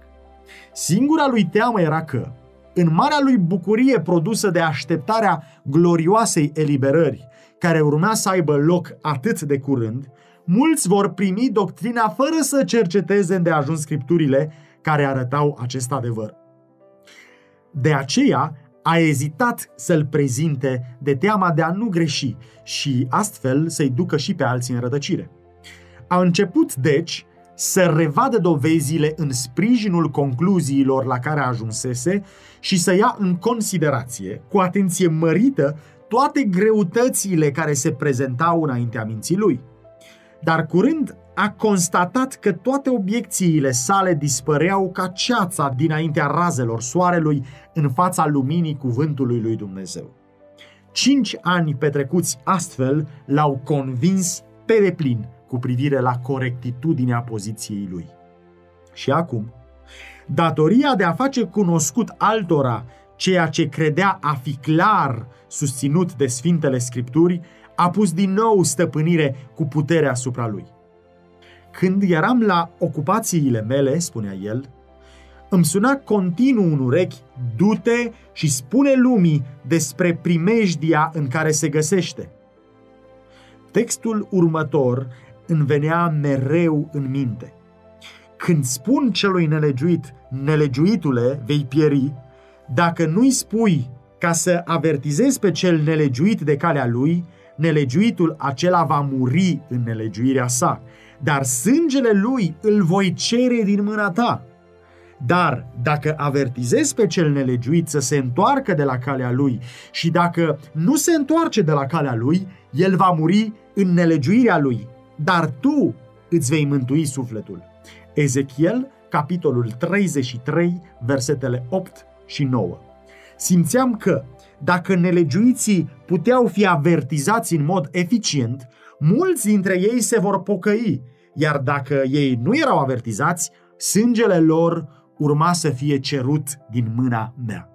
Singura lui teamă era că, în marea lui bucurie produsă de așteptarea glorioasei eliberări, care urmea să aibă loc atât de curând, mulți vor primi doctrina fără să cerceteze de ajuns scripturile care arătau acest adevăr. De aceea, a ezitat să-l prezinte de teama de a nu greși și astfel să-i ducă și pe alții în rătăcire. A început, deci, să revadă dovezile în sprijinul concluziilor la care ajunsese și să ia în considerație, cu atenție mărită, toate greutățile care se prezentau înaintea minții lui. Dar curând a constatat că toate obiecțiile sale dispăreau ca ceața dinaintea razelor soarelui în fața luminii cuvântului lui Dumnezeu. Cinci ani petrecuți astfel l-au convins pe deplin cu privire la corectitudinea poziției lui. Și acum, datoria de a face cunoscut altora ceea ce credea a fi clar susținut de Sfintele Scripturi, a pus din nou stăpânire cu puterea asupra lui. Când eram la ocupațiile mele, spunea el, îmi suna continuu în urechi, du-te și spune lumii despre primejdia în care se găsește. Textul următor îmi venea mereu în minte. Când spun celui nelegiuit, nelegiuitule, vei pieri, dacă nu-i spui ca să avertizezi pe cel nelegiuit de calea lui, nelegiuitul acela va muri în nelegiuirea sa, dar sângele lui îl voi cere din mâna ta. Dar dacă avertizezi pe cel nelegiuit să se întoarcă de la calea lui și dacă nu se întoarce de la calea lui, el va muri în nelegiuirea lui, dar tu îți vei mântui sufletul. Ezechiel, capitolul 33, versetele 8 și 9. Simțeam că, dacă nelegiuiții puteau fi avertizați în mod eficient, mulți dintre ei se vor pocăi, iar dacă ei nu erau avertizați, sângele lor urma să fie cerut din mâna mea.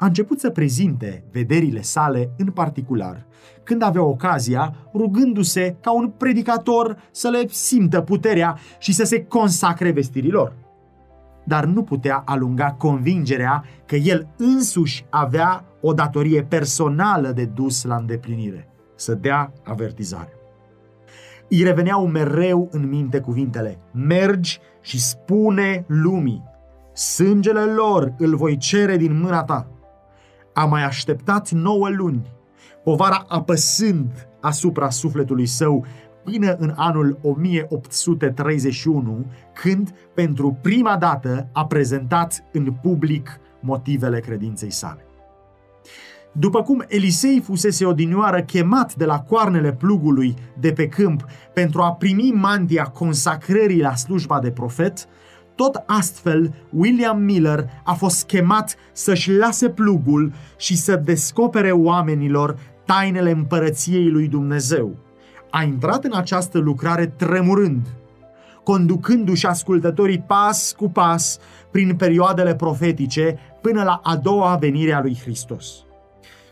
A început să prezinte vederile sale în particular, când avea ocazia, rugându-se ca un predicator să le simtă puterea și să se consacre vestirilor. Dar nu putea alunga convingerea că el însuși avea o datorie personală de dus la îndeplinire, să dea avertizare. Îi reveneau mereu în minte cuvintele, mergi și spune lumii, sângele lor îl voi cere din mâna ta. A mai așteptat nouă luni, povara apăsând asupra sufletului său până în anul 1831, când pentru prima dată a prezentat în public motivele credinței sale. După cum Elisei fusese odinioară chemat de la coarnele plugului de pe câmp pentru a primi mantia consacrării la slujba de profet, tot astfel William Miller a fost chemat să-și lase plugul și să descopere oamenilor tainele împărăției lui Dumnezeu. A intrat în această lucrare tremurând, conducându-și ascultătorii pas cu pas prin perioadele profetice până la a doua venire a lui Hristos.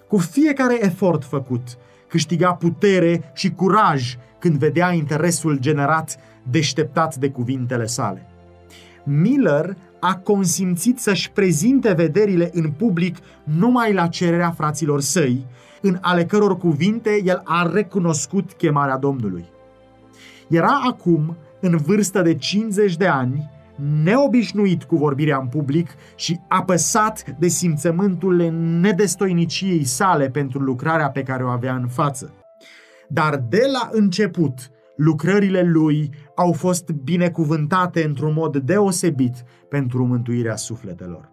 Cu fiecare efort făcut, câștiga putere și curaj când vedea interesul generat deșteptat de cuvintele sale. Miller a consimțit să-și prezinte vederile în public numai la cererea fraților săi, în ale căror cuvinte el a recunoscut chemarea Domnului. Era acum, în vârstă de 50 de ani, neobișnuit cu vorbirea în public și apăsat de simțământul nedestoiniciei sale pentru lucrarea pe care o avea în față. Dar de la început, lucrările lui au fost binecuvântate într-un mod deosebit pentru mântuirea sufletelor.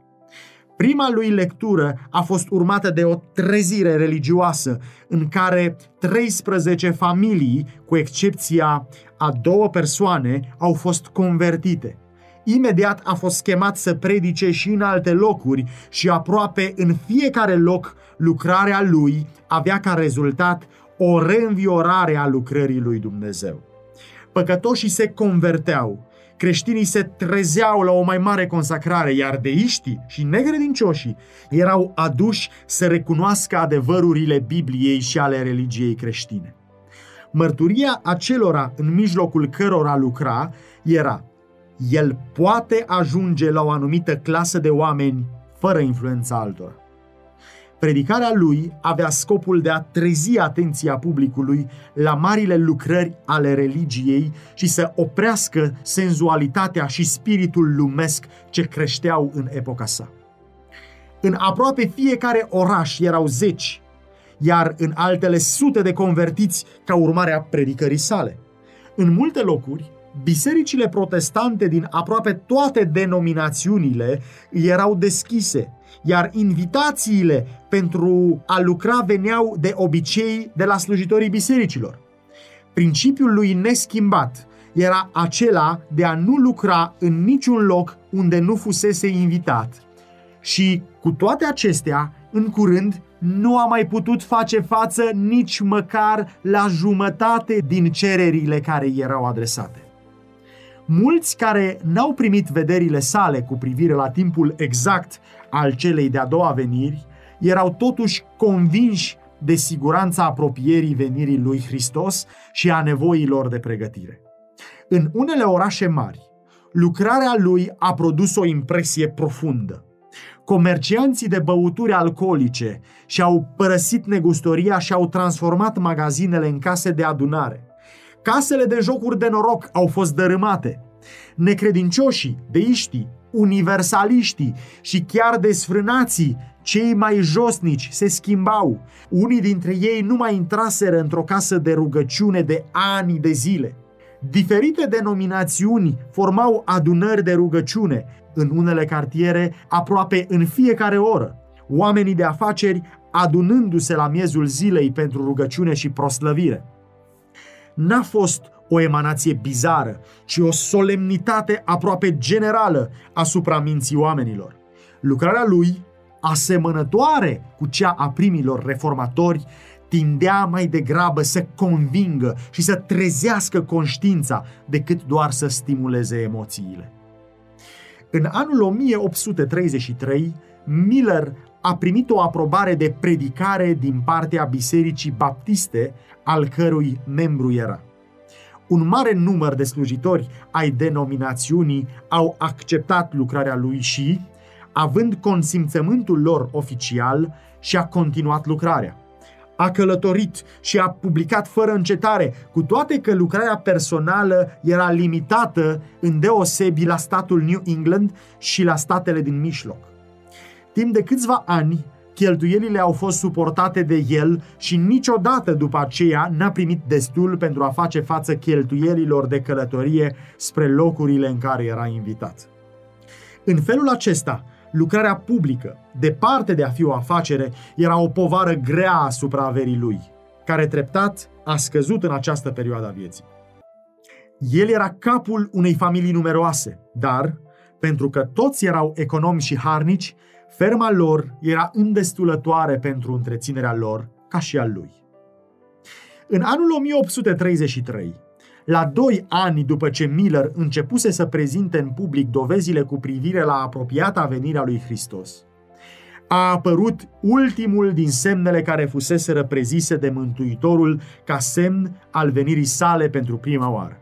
Prima lui lectură a fost urmată de o trezire religioasă în care 13 familii, cu excepția a două persoane, au fost convertite. Imediat a fost chemat să predice și în alte locuri și aproape în fiecare loc lucrarea lui avea ca rezultat o reînviorare a lucrării lui Dumnezeu. Păcătoșii se converteau, creștinii se trezeau la o mai mare consacrare, iar deiștii și necredincioșii erau aduși să recunoască adevărurile Bibliei și ale religiei creștine. Mărturia acelora în mijlocul cărora lucra era el poate ajunge la o anumită clasă de oameni fără influența altora. Predicarea lui avea scopul de a trezi atenția publicului la marile lucrări ale religiei și să oprească senzualitatea și spiritul lumesc ce creșteau în epoca sa. În aproape fiecare oraș erau zeci, iar în altele sute de convertiți ca urmare a predicării sale. În multe locuri, bisericile protestante din aproape toate denominațiunile erau deschise, iar invitațiile pentru a lucra veneau de obicei de la slujitorii bisericilor. Principiul lui neschimbat era acela de a nu lucra în niciun loc unde nu fusese invitat. Și cu toate acestea, în curând, nu a mai putut face față nici măcar la jumătate din cererile care erau adresate. Mulți care n-au primit vederile sale cu privire la timpul exact al celei de-a doua veniri, erau totuși convinși de siguranța apropierii venirii lui Hristos și a nevoilor de pregătire. În unele orașe mari, lucrarea lui a produs o impresie profundă. Comercianții de băuturi alcoolice și-au părăsit negustoria și au transformat magazinele în case de adunare. Casele de jocuri de noroc au fost dărâmate. Necredincioșii, deiștii, universaliștii și chiar desfrânații, cei mai josnici, se schimbau. Unii dintre ei nu mai intraseră într-o casă de rugăciune de ani de zile. Diferite denominațiuni formau adunări de rugăciune, în unele cartiere aproape în fiecare oră. Oamenii de afaceri adunându-se la miezul zilei pentru rugăciune și proslăvire. N-a fost o emanație bizară, ci o solemnitate aproape generală asupra minții oamenilor. Lucrarea lui, asemănătoare cu cea a primilor reformatori, tindea mai degrabă să convingă și să trezească conștiința decât doar să stimuleze emoțiile. În anul 1833, Miller a primit o aprobare de predicare din partea Bisericii Baptiste, al cărui membru era. Un mare număr de slujitori ai denominațiunii au acceptat lucrarea lui și, având consimțământul lor oficial, și-a continuat lucrarea a călătorit și a publicat fără încetare, cu toate că lucrarea personală era limitată în deosebi la statul New England și la statele din mijloc. Timp de câțiva ani, cheltuielile au fost suportate de el și niciodată după aceea n-a primit destul pentru a face față cheltuielilor de călătorie spre locurile în care era invitat. În felul acesta, lucrarea publică, departe de a fi o afacere, era o povară grea asupra averii lui, care treptat a scăzut în această perioadă a vieții. El era capul unei familii numeroase, dar, pentru că toți erau economi și harnici, ferma lor era îndestulătoare pentru întreținerea lor, ca și al lui. În anul 1833, la doi ani după ce Miller începuse să prezinte în public dovezile cu privire la apropiata venirea lui Hristos, a apărut ultimul din semnele care fusese răprezise de Mântuitorul ca semn al venirii sale pentru prima oară.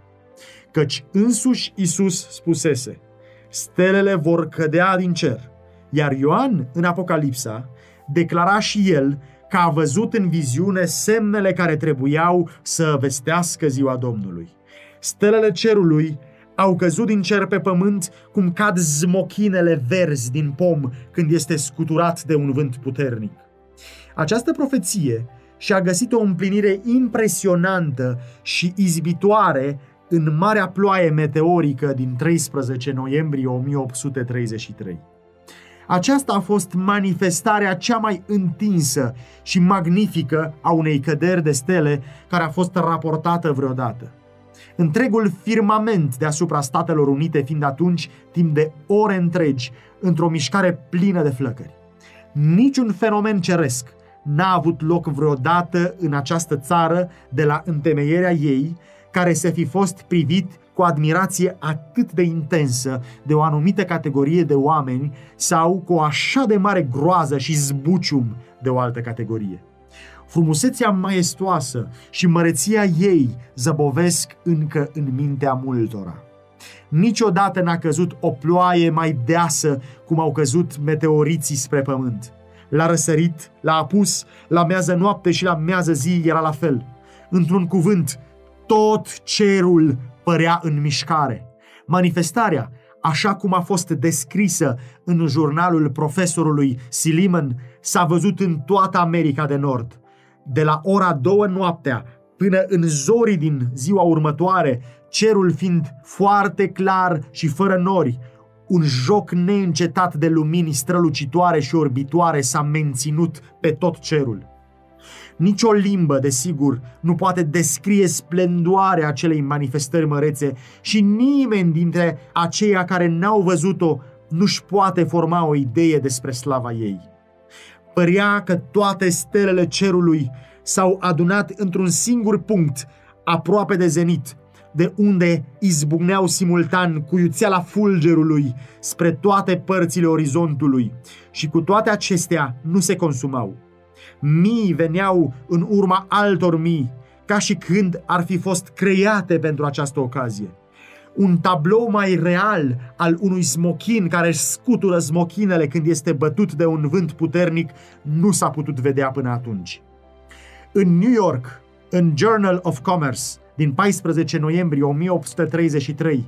Căci însuși Isus spusese, stelele vor cădea din cer, iar Ioan, în Apocalipsa, declara și el că a văzut în viziune semnele care trebuiau să vestească ziua Domnului. Stelele cerului au căzut din cer pe pământ cum cad zmochinele verzi din pom când este scuturat de un vânt puternic. Această profeție și-a găsit o împlinire impresionantă și izbitoare în marea ploaie meteorică din 13 noiembrie 1833. Aceasta a fost manifestarea cea mai întinsă și magnifică a unei căderi de stele care a fost raportată vreodată. Întregul firmament deasupra Statelor Unite fiind atunci timp de ore întregi într-o mișcare plină de flăcări. Niciun fenomen ceresc n-a avut loc vreodată în această țară de la întemeierea ei care să fi fost privit cu admirație atât de intensă de o anumită categorie de oameni sau cu o așa de mare groază și zbucium de o altă categorie. Frumusețea maestoasă și măreția ei zăbovesc încă în mintea multora. Niciodată n-a căzut o ploaie mai deasă cum au căzut meteoriții spre pământ. La răsărit, la apus, la mează noapte și la mează zi era la fel. Într-un cuvânt, tot cerul părea în mișcare. Manifestarea așa cum a fost descrisă în jurnalul profesorului Siliman, s-a văzut în toată America de Nord. De la ora două noaptea până în zorii din ziua următoare, cerul fiind foarte clar și fără nori, un joc neîncetat de lumini strălucitoare și orbitoare s-a menținut pe tot cerul. Nici o limbă, desigur, nu poate descrie splendoarea acelei manifestări mărețe și nimeni dintre aceia care n-au văzut-o nu-și poate forma o idee despre slava ei. Părea că toate stelele cerului s-au adunat într-un singur punct, aproape de zenit, de unde izbucneau simultan cu iuțeala fulgerului spre toate părțile orizontului și cu toate acestea nu se consumau. Mii veneau în urma altor mii, ca și când ar fi fost create pentru această ocazie. Un tablou mai real al unui smochin care își scutură smochinele când este bătut de un vânt puternic nu s-a putut vedea până atunci. În New York, în Journal of Commerce, din 14 noiembrie 1833,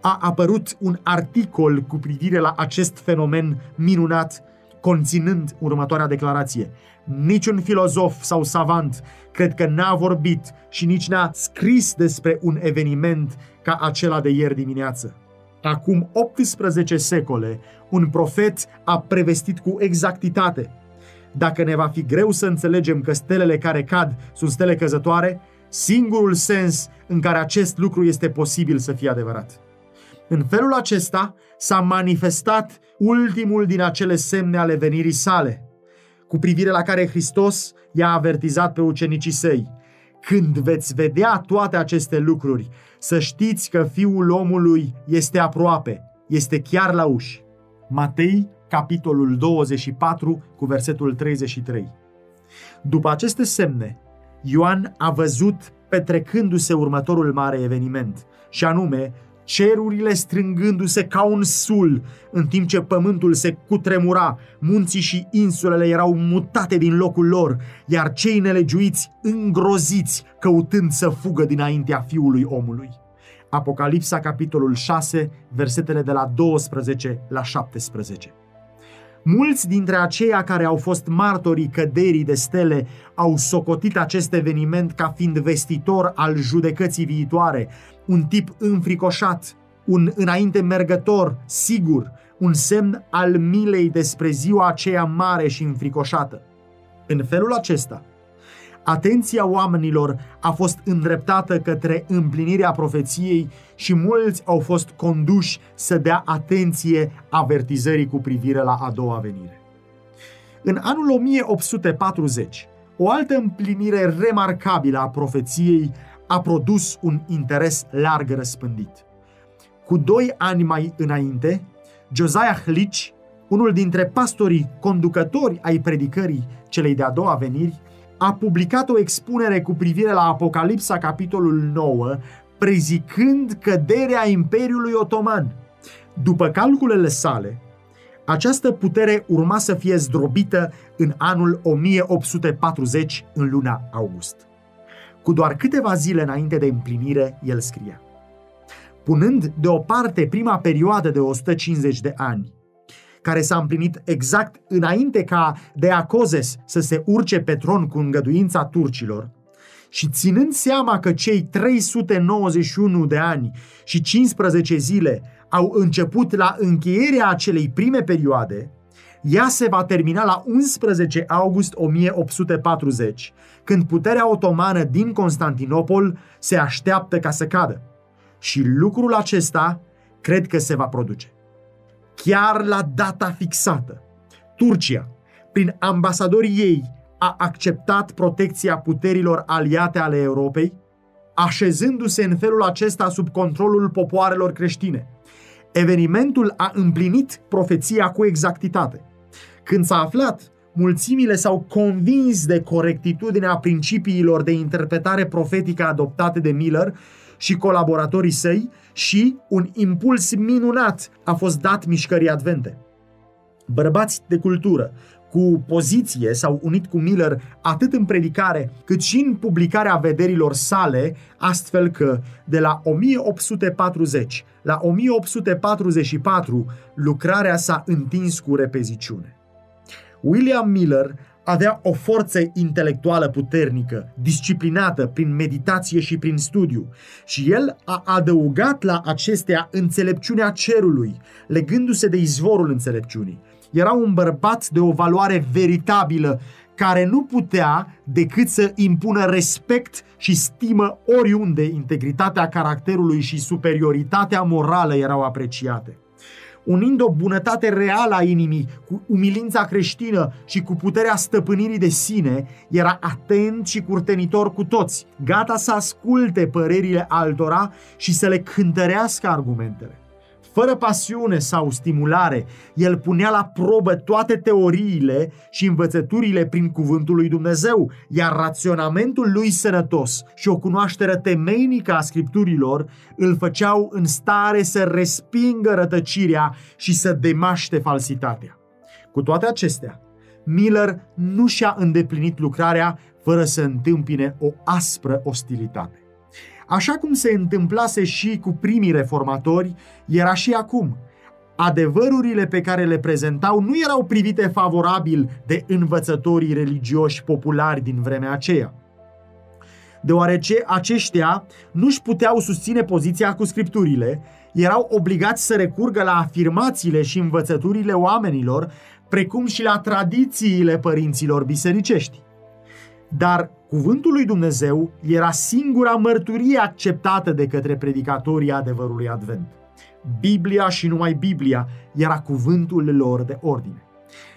a apărut un articol cu privire la acest fenomen minunat, conținând următoarea declarație. Niciun filozof sau savant cred că n-a vorbit și nici n-a scris despre un eveniment ca acela de ieri dimineață. Acum 18 secole, un profet a prevestit cu exactitate. Dacă ne va fi greu să înțelegem că stelele care cad sunt stele căzătoare, singurul sens în care acest lucru este posibil să fie adevărat. În felul acesta s-a manifestat ultimul din acele semne ale venirii sale, cu privire la care Hristos i-a avertizat pe ucenicii săi. Când veți vedea toate aceste lucruri, să știți că Fiul omului este aproape, este chiar la uși. Matei, capitolul 24, cu versetul 33. După aceste semne, Ioan a văzut petrecându-se următorul mare eveniment, și anume cerurile strângându-se ca un sul, în timp ce pământul se cutremura, munții și insulele erau mutate din locul lor, iar cei nelegiuiți îngroziți, căutând să fugă dinaintea fiului omului. Apocalipsa, capitolul 6, versetele de la 12 la 17. Mulți dintre aceia care au fost martorii căderii de stele au socotit acest eveniment ca fiind vestitor al judecății viitoare, un tip înfricoșat, un înainte mergător, sigur, un semn al milei despre ziua aceea mare și înfricoșată. În felul acesta, atenția oamenilor a fost îndreptată către împlinirea profeției și mulți au fost conduși să dea atenție avertizării cu privire la a doua venire. În anul 1840, o altă împlinire remarcabilă a profeției a produs un interes larg răspândit. Cu doi ani mai înainte, Josiah Litch, unul dintre pastorii conducători ai predicării celei de-a doua veniri, a publicat o expunere cu privire la Apocalipsa, capitolul 9, prezicând căderea Imperiului Otoman. După calculele sale, această putere urma să fie zdrobită în anul 1840, în luna august. Cu doar câteva zile înainte de împlinire, el scria. Punând deoparte prima perioadă de 150 de ani, care s-a împlinit exact înainte ca Deacozes să se urce pe tron cu îngăduința turcilor, și ținând seama că cei 391 de ani și 15 zile au început la încheierea acelei prime perioade, ea se va termina la 11 august 1840, când puterea otomană din Constantinopol se așteaptă ca să cadă. Și lucrul acesta cred că se va produce. Chiar la data fixată, Turcia, prin ambasadorii ei, a acceptat protecția puterilor aliate ale Europei, așezându-se în felul acesta sub controlul popoarelor creștine. Evenimentul a împlinit profeția cu exactitate. Când s-a aflat, mulțimile s-au convins de corectitudinea principiilor de interpretare profetică adoptate de Miller și colaboratorii săi și un impuls minunat a fost dat mișcării advente. Bărbați de cultură, cu poziție, s-au unit cu Miller atât în predicare cât și în publicarea vederilor sale, astfel că de la 1840 la 1844 lucrarea s-a întins cu repeziciune. William Miller avea o forță intelectuală puternică, disciplinată prin meditație și prin studiu, și el a adăugat la acestea înțelepciunea cerului, legându-se de izvorul înțelepciunii. Era un bărbat de o valoare veritabilă, care nu putea decât să impună respect și stimă oriunde integritatea caracterului și superioritatea morală erau apreciate unind o bunătate reală a inimii cu umilința creștină și cu puterea stăpânirii de sine, era atent și curtenitor cu toți, gata să asculte părerile altora și să le cântărească argumentele. Fără pasiune sau stimulare, el punea la probă toate teoriile și învățăturile prin cuvântul lui Dumnezeu, iar raționamentul lui sănătos și o cunoaștere temeinică a scripturilor îl făceau în stare să respingă rătăcirea și să demaște falsitatea. Cu toate acestea, Miller nu și-a îndeplinit lucrarea fără să întâmpine o aspră ostilitate. Așa cum se întâmplase și cu primii reformatori, era și acum. Adevărurile pe care le prezentau nu erau privite favorabil de învățătorii religioși populari din vremea aceea deoarece aceștia nu-și puteau susține poziția cu scripturile, erau obligați să recurgă la afirmațiile și învățăturile oamenilor, precum și la tradițiile părinților bisericești. Dar cuvântul lui Dumnezeu era singura mărturie acceptată de către predicatorii adevărului Advent. Biblia și numai Biblia era cuvântul lor de ordine.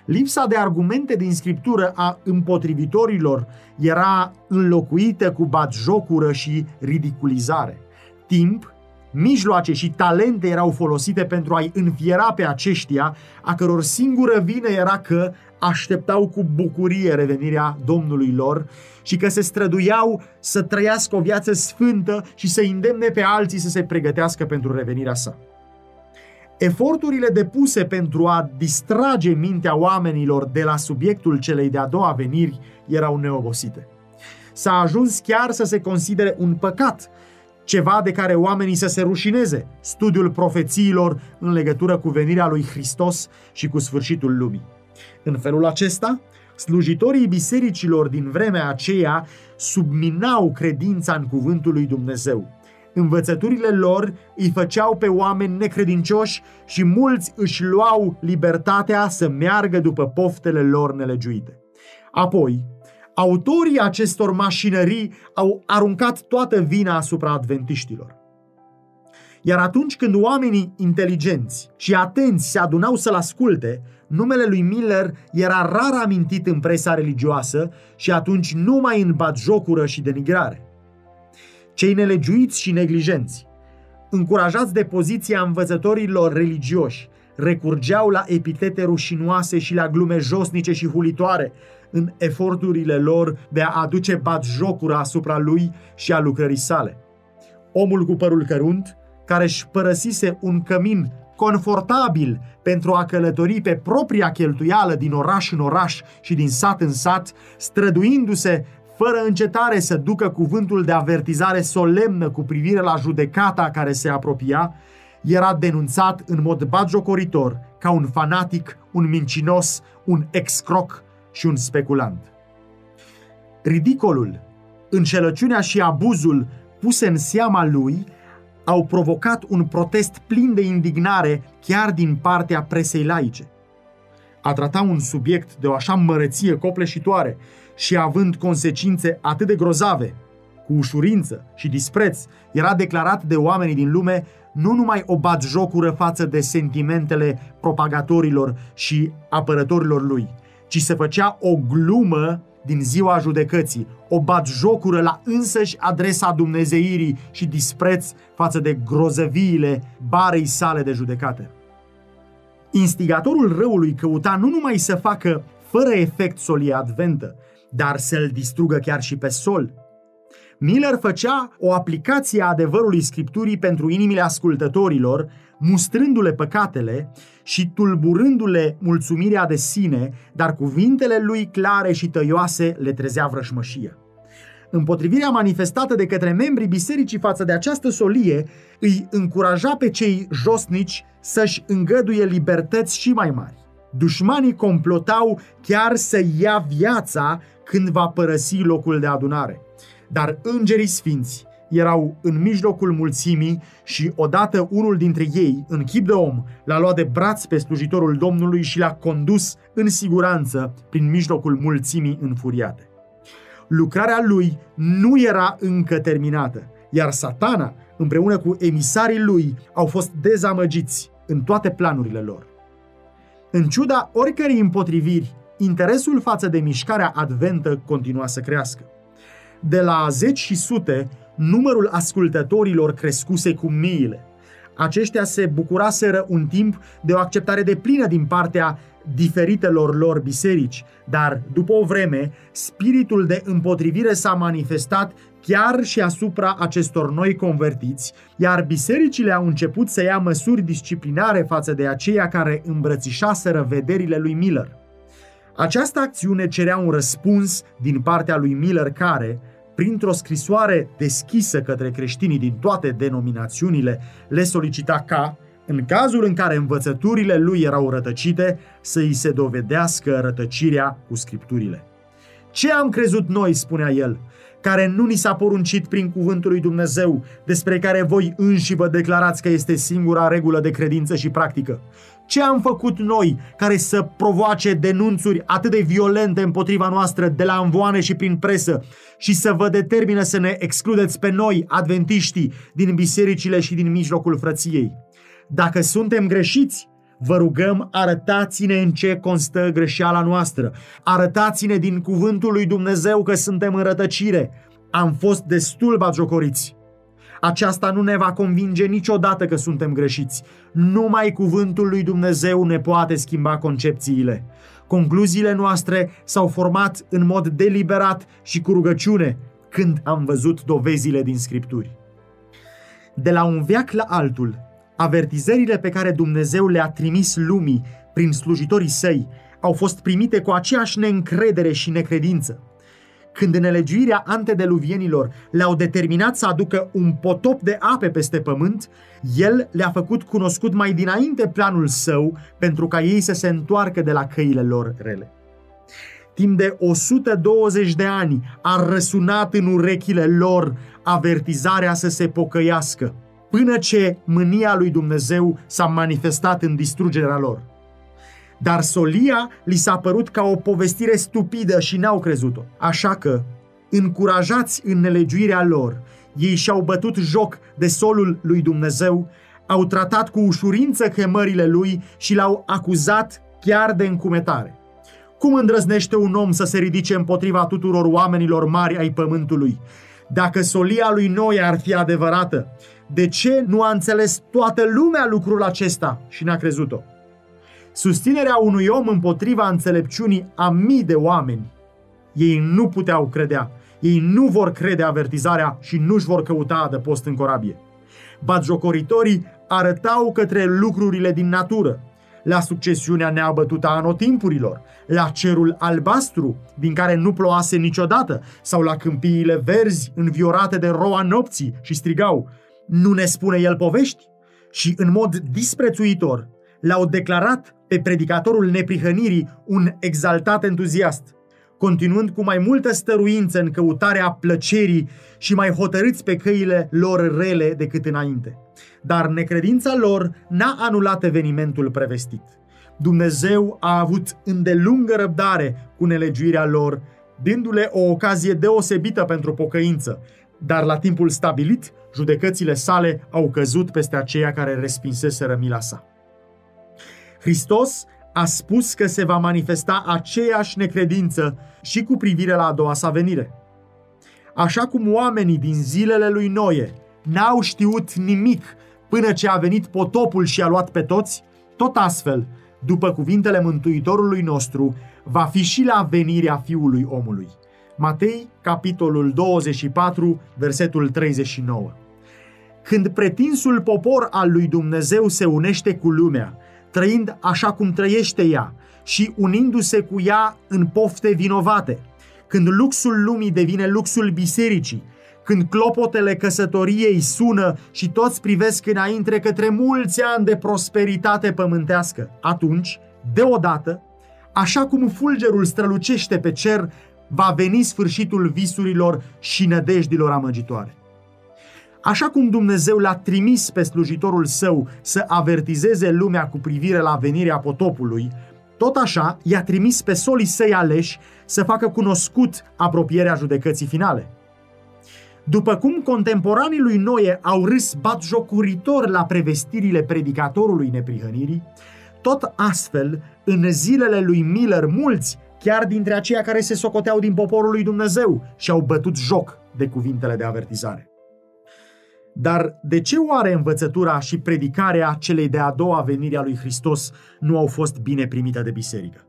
Lipsa de argumente din scriptură a împotrivitorilor era înlocuită cu batjocură și ridiculizare. Timp, mijloace și talente erau folosite pentru a-i înfiera pe aceștia, a căror singură vină era că așteptau cu bucurie revenirea Domnului lor și că se străduiau să trăiască o viață sfântă și să îndemne pe alții să se pregătească pentru revenirea sa. Eforturile depuse pentru a distrage mintea oamenilor de la subiectul celei de-a doua veniri erau neobosite. S-a ajuns chiar să se considere un păcat, ceva de care oamenii să se rușineze, studiul profețiilor în legătură cu venirea lui Hristos și cu sfârșitul lumii. În felul acesta, slujitorii bisericilor din vremea aceea subminau credința în cuvântul lui Dumnezeu. Învățăturile lor îi făceau pe oameni necredincioși și mulți își luau libertatea să meargă după poftele lor nelegiuite. Apoi, autorii acestor mașinării au aruncat toată vina asupra adventiștilor. Iar atunci când oamenii inteligenți și atenți se adunau să-l asculte, numele lui Miller era rar amintit în presa religioasă și atunci numai în batjocură și denigrare. Cei nelegiuiți și neglijenți, încurajați de poziția învățătorilor religioși, recurgeau la epitete rușinoase și la glume josnice și hulitoare în eforturile lor de a aduce batjocura asupra lui și a lucrării sale. Omul cu părul cărunt, care își părăsise un cămin confortabil pentru a călători pe propria cheltuială din oraș în oraș și din sat în sat, străduindu-se fără încetare să ducă cuvântul de avertizare solemnă cu privire la judecata care se apropia, era denunțat în mod bagiocoritor ca un fanatic, un mincinos, un excroc și un speculant. Ridicolul, înșelăciunea și abuzul puse în seama lui au provocat un protest plin de indignare chiar din partea presei laice. A trata un subiect de o așa măreție copleșitoare și având consecințe atât de grozave, cu ușurință și dispreț, era declarat de oamenii din lume nu numai o batjocură față de sentimentele propagatorilor și apărătorilor lui, ci se făcea o glumă din ziua judecății, o jocură la însăși adresa dumnezeirii și dispreț față de grozăviile barei sale de judecată. Instigatorul răului căuta nu numai să facă fără efect solie adventă, dar să-l distrugă chiar și pe sol. Miller făcea o aplicație a adevărului Scripturii pentru inimile ascultătorilor, mustrându-le păcatele și tulburându-le mulțumirea de sine, dar cuvintele lui clare și tăioase le trezea vrășmășie. Împotrivirea manifestată de către membrii bisericii față de această solie îi încuraja pe cei josnici să-și îngăduie libertăți și mai mari. Dușmanii complotau chiar să ia viața când va părăsi locul de adunare. Dar îngerii sfinți erau în mijlocul mulțimii și odată unul dintre ei, în chip de om, l-a luat de braț pe slujitorul Domnului și l-a condus în siguranță prin mijlocul mulțimii înfuriate. Lucrarea lui nu era încă terminată, iar satana, împreună cu emisarii lui, au fost dezamăgiți în toate planurile lor. În ciuda oricărei împotriviri, interesul față de mișcarea adventă continua să crească. De la zeci și sute, numărul ascultătorilor crescuse cu miile. Aceștia se bucuraseră un timp de o acceptare de plină din partea diferitelor lor biserici, dar după o vreme, spiritul de împotrivire s-a manifestat chiar și asupra acestor noi convertiți, iar bisericile au început să ia măsuri disciplinare față de aceia care îmbrățișaseră vederile lui Miller. Această acțiune cerea un răspuns din partea lui Miller care, printr-o scrisoare deschisă către creștinii din toate denominațiunile, le solicita ca, în cazul în care învățăturile lui erau rătăcite, să îi se dovedească rătăcirea cu scripturile. Ce am crezut noi, spunea el, care nu ni s-a poruncit prin cuvântul lui Dumnezeu, despre care voi înși vă declarați că este singura regulă de credință și practică? Ce am făcut noi care să provoace denunțuri atât de violente împotriva noastră de la învoane și prin presă și să vă determină să ne excludeți pe noi, adventiștii, din bisericile și din mijlocul frăției? Dacă suntem greșiți, Vă rugăm, arătați-ne în ce constă greșeala noastră. Arătați-ne din cuvântul lui Dumnezeu că suntem în rătăcire. Am fost destul bagiocoriți. Aceasta nu ne va convinge niciodată că suntem greșiți. Numai cuvântul lui Dumnezeu ne poate schimba concepțiile. Concluziile noastre s-au format în mod deliberat și cu rugăciune când am văzut dovezile din Scripturi. De la un veac la altul, avertizările pe care Dumnezeu le-a trimis lumii prin slujitorii săi au fost primite cu aceeași neîncredere și necredință când nelegiuirea antedeluvienilor le-au determinat să aducă un potop de ape peste pământ, el le-a făcut cunoscut mai dinainte planul său pentru ca ei să se întoarcă de la căile lor rele. Timp de 120 de ani a răsunat în urechile lor avertizarea să se pocăiască, până ce mânia lui Dumnezeu s-a manifestat în distrugerea lor. Dar solia li s-a părut ca o povestire stupidă și n-au crezut-o. Așa că, încurajați în nelegiuirea lor, ei și-au bătut joc de solul lui Dumnezeu, au tratat cu ușurință chemările lui și l-au acuzat chiar de încumetare. Cum îndrăznește un om să se ridice împotriva tuturor oamenilor mari ai pământului? Dacă solia lui Noi ar fi adevărată, de ce nu a înțeles toată lumea lucrul acesta și n-a crezut-o? susținerea unui om împotriva înțelepciunii a mii de oameni. Ei nu puteau credea, ei nu vor crede avertizarea și nu-și vor căuta adăpost în corabie. Batjocoritorii arătau către lucrurile din natură, la succesiunea neabătută a anotimpurilor, la cerul albastru, din care nu ploase niciodată, sau la câmpiile verzi înviorate de roa nopții și strigau, nu ne spune el povești? Și în mod disprețuitor l-au declarat pe predicatorul neprihănirii un exaltat entuziast, continuând cu mai multă stăruință în căutarea plăcerii și mai hotărâți pe căile lor rele decât înainte. Dar necredința lor n-a anulat evenimentul prevestit. Dumnezeu a avut îndelungă răbdare cu nelegiuirea lor, dându-le o ocazie deosebită pentru pocăință, dar la timpul stabilit, judecățile sale au căzut peste aceia care respinseseră mila sa. Hristos a spus că se va manifesta aceeași necredință și cu privire la a doua sa venire. Așa cum oamenii din zilele lui Noe n-au știut nimic până ce a venit potopul și a luat pe toți, tot astfel, după cuvintele Mântuitorului nostru, va fi și la venirea Fiului omului. Matei, capitolul 24, versetul 39. Când pretinsul popor al lui Dumnezeu se unește cu lumea, trăind așa cum trăiește ea și unindu-se cu ea în pofte vinovate, când luxul lumii devine luxul bisericii, când clopotele căsătoriei sună și toți privesc înainte către mulți ani de prosperitate pământească, atunci, deodată, așa cum fulgerul strălucește pe cer, va veni sfârșitul visurilor și nădejdilor amăgitoare. Așa cum Dumnezeu l-a trimis pe slujitorul său să avertizeze lumea cu privire la venirea potopului, tot așa i-a trimis pe solii săi aleși să facă cunoscut apropierea judecății finale. După cum contemporanii lui Noe au râs batjocuritor la prevestirile predicatorului neprihănirii, tot astfel, în zilele lui Miller, mulți, chiar dintre aceia care se socoteau din poporul lui Dumnezeu, și-au bătut joc de cuvintele de avertizare. Dar de ce oare învățătura și predicarea celei de-a doua venire a lui Hristos nu au fost bine primite de biserică?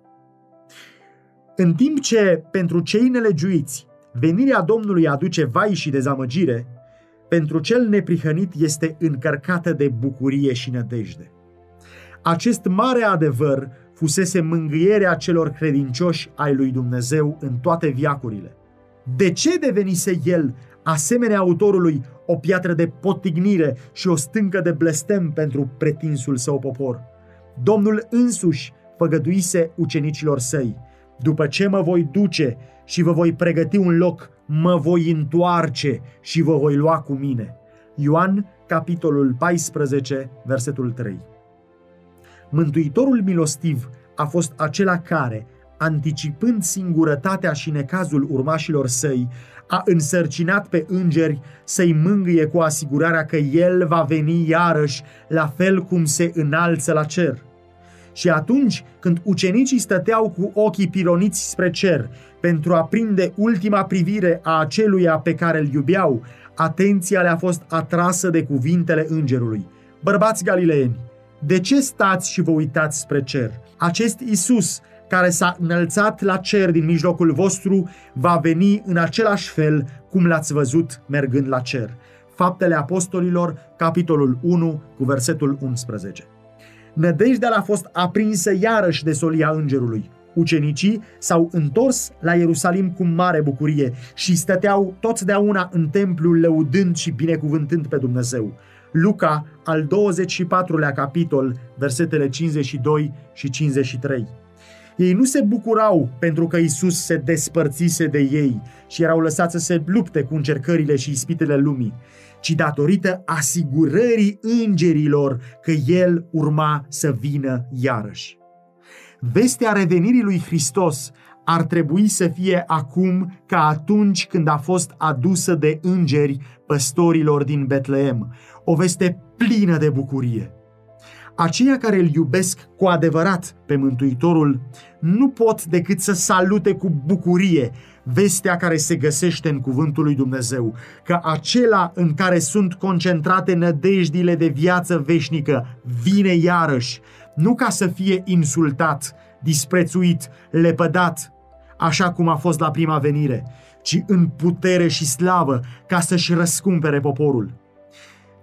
În timp ce pentru cei nelegiuiți venirea Domnului aduce vai și dezamăgire, pentru cel neprihănit este încărcată de bucurie și nădejde. Acest mare adevăr fusese mângâierea celor credincioși ai lui Dumnezeu în toate viacurile. De ce devenise el, asemenea autorului, o piatră de potignire și o stâncă de blestem pentru pretinsul său popor? Domnul însuși făgăduise ucenicilor săi, după ce mă voi duce și vă voi pregăti un loc, mă voi întoarce și vă voi lua cu mine. Ioan, capitolul 14, versetul 3. Mântuitorul milostiv a fost acela care, anticipând singurătatea și necazul urmașilor săi, a însărcinat pe îngeri să-i mângâie cu asigurarea că el va veni iarăși, la fel cum se înalță la cer. Și atunci când ucenicii stăteau cu ochii pironiți spre cer pentru a prinde ultima privire a aceluia pe care îl iubeau, atenția le-a fost atrasă de cuvintele îngerului. Bărbați galileeni, de ce stați și vă uitați spre cer? Acest Isus, care s-a înălțat la cer din mijlocul vostru, va veni în același fel cum l-ați văzut mergând la cer. Faptele Apostolilor, capitolul 1, cu versetul 11. Nădejdea a fost aprinsă iarăși de solia îngerului. Ucenicii s-au întors la Ierusalim cu mare bucurie și stăteau totdeauna în templu lăudând și binecuvântând pe Dumnezeu. Luca, al 24-lea capitol, versetele 52 și 53. Ei nu se bucurau pentru că Isus se despărțise de ei și erau lăsați să se lupte cu încercările și ispitele lumii, ci datorită asigurării îngerilor că El urma să vină iarăși. Vestea revenirii lui Hristos ar trebui să fie acum ca atunci când a fost adusă de îngeri păstorilor din Betleem, o veste plină de bucurie. Aceia care îl iubesc cu adevărat pe Mântuitorul nu pot decât să salute cu bucurie vestea care se găsește în Cuvântul lui Dumnezeu, că acela în care sunt concentrate nădejdile de viață veșnică vine iarăși, nu ca să fie insultat, disprețuit, lepădat, așa cum a fost la prima venire, ci în putere și slavă ca să-și răscumpere poporul.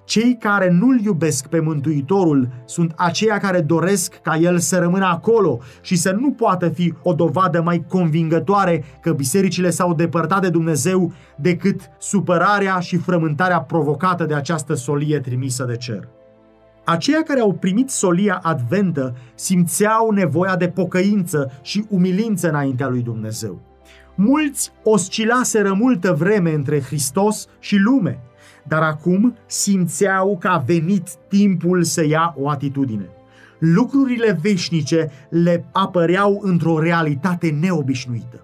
Cei care nu-L iubesc pe Mântuitorul sunt aceia care doresc ca El să rămână acolo și să nu poată fi o dovadă mai convingătoare că bisericile s-au depărtat de Dumnezeu decât supărarea și frământarea provocată de această solie trimisă de cer. Aceia care au primit solia adventă simțeau nevoia de pocăință și umilință înaintea lui Dumnezeu. Mulți oscilaseră multă vreme între Hristos și lume, dar acum simțeau că a venit timpul să ia o atitudine. Lucrurile veșnice le apăreau într-o realitate neobișnuită.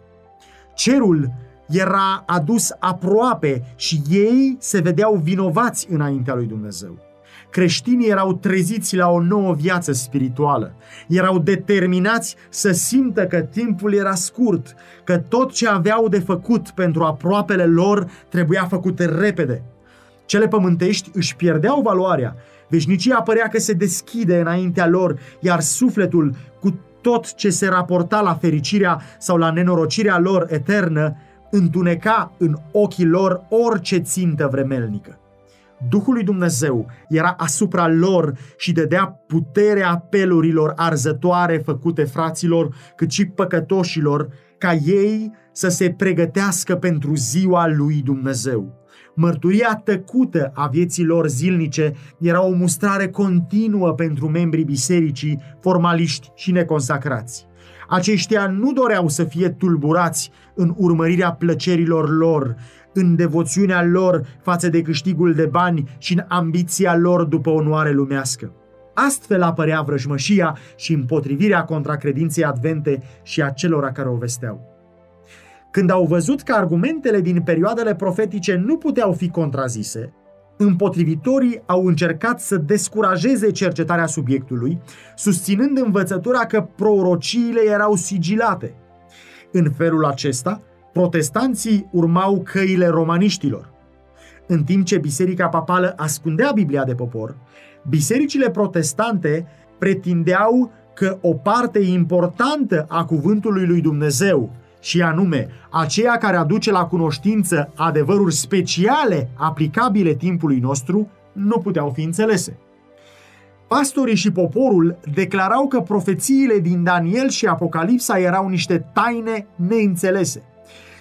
Cerul era adus aproape și ei se vedeau vinovați înaintea lui Dumnezeu. Creștinii erau treziți la o nouă viață spirituală. Erau determinați să simtă că timpul era scurt, că tot ce aveau de făcut pentru aproapele lor trebuia făcut repede. Cele pământești își pierdeau valoarea, veșnicia părea că se deschide înaintea lor, iar sufletul, cu tot ce se raporta la fericirea sau la nenorocirea lor eternă, întuneca în ochii lor orice țintă vremelnică. Duhul lui Dumnezeu era asupra lor și dădea puterea apelurilor arzătoare făcute fraților, cât și păcătoșilor, ca ei să se pregătească pentru ziua lui Dumnezeu. Mărturia tăcută a vieții lor zilnice era o mustrare continuă pentru membrii bisericii, formaliști și neconsacrați. Aceștia nu doreau să fie tulburați în urmărirea plăcerilor lor, în devoțiunea lor față de câștigul de bani și în ambiția lor după onoare lumească. Astfel apărea vrăjmășia și împotrivirea contra credinței advente și a celor care o vesteau. Când au văzut că argumentele din perioadele profetice nu puteau fi contrazise, împotrivitorii au încercat să descurajeze cercetarea subiectului, susținând învățătura că prorociile erau sigilate. În felul acesta, protestanții urmau căile romaniștilor. În timp ce Biserica Papală ascundea Biblia de popor, bisericile protestante pretindeau că o parte importantă a cuvântului lui Dumnezeu și anume aceea care aduce la cunoștință adevăruri speciale aplicabile timpului nostru, nu puteau fi înțelese. Pastorii și poporul declarau că profețiile din Daniel și Apocalipsa erau niște taine neînțelese.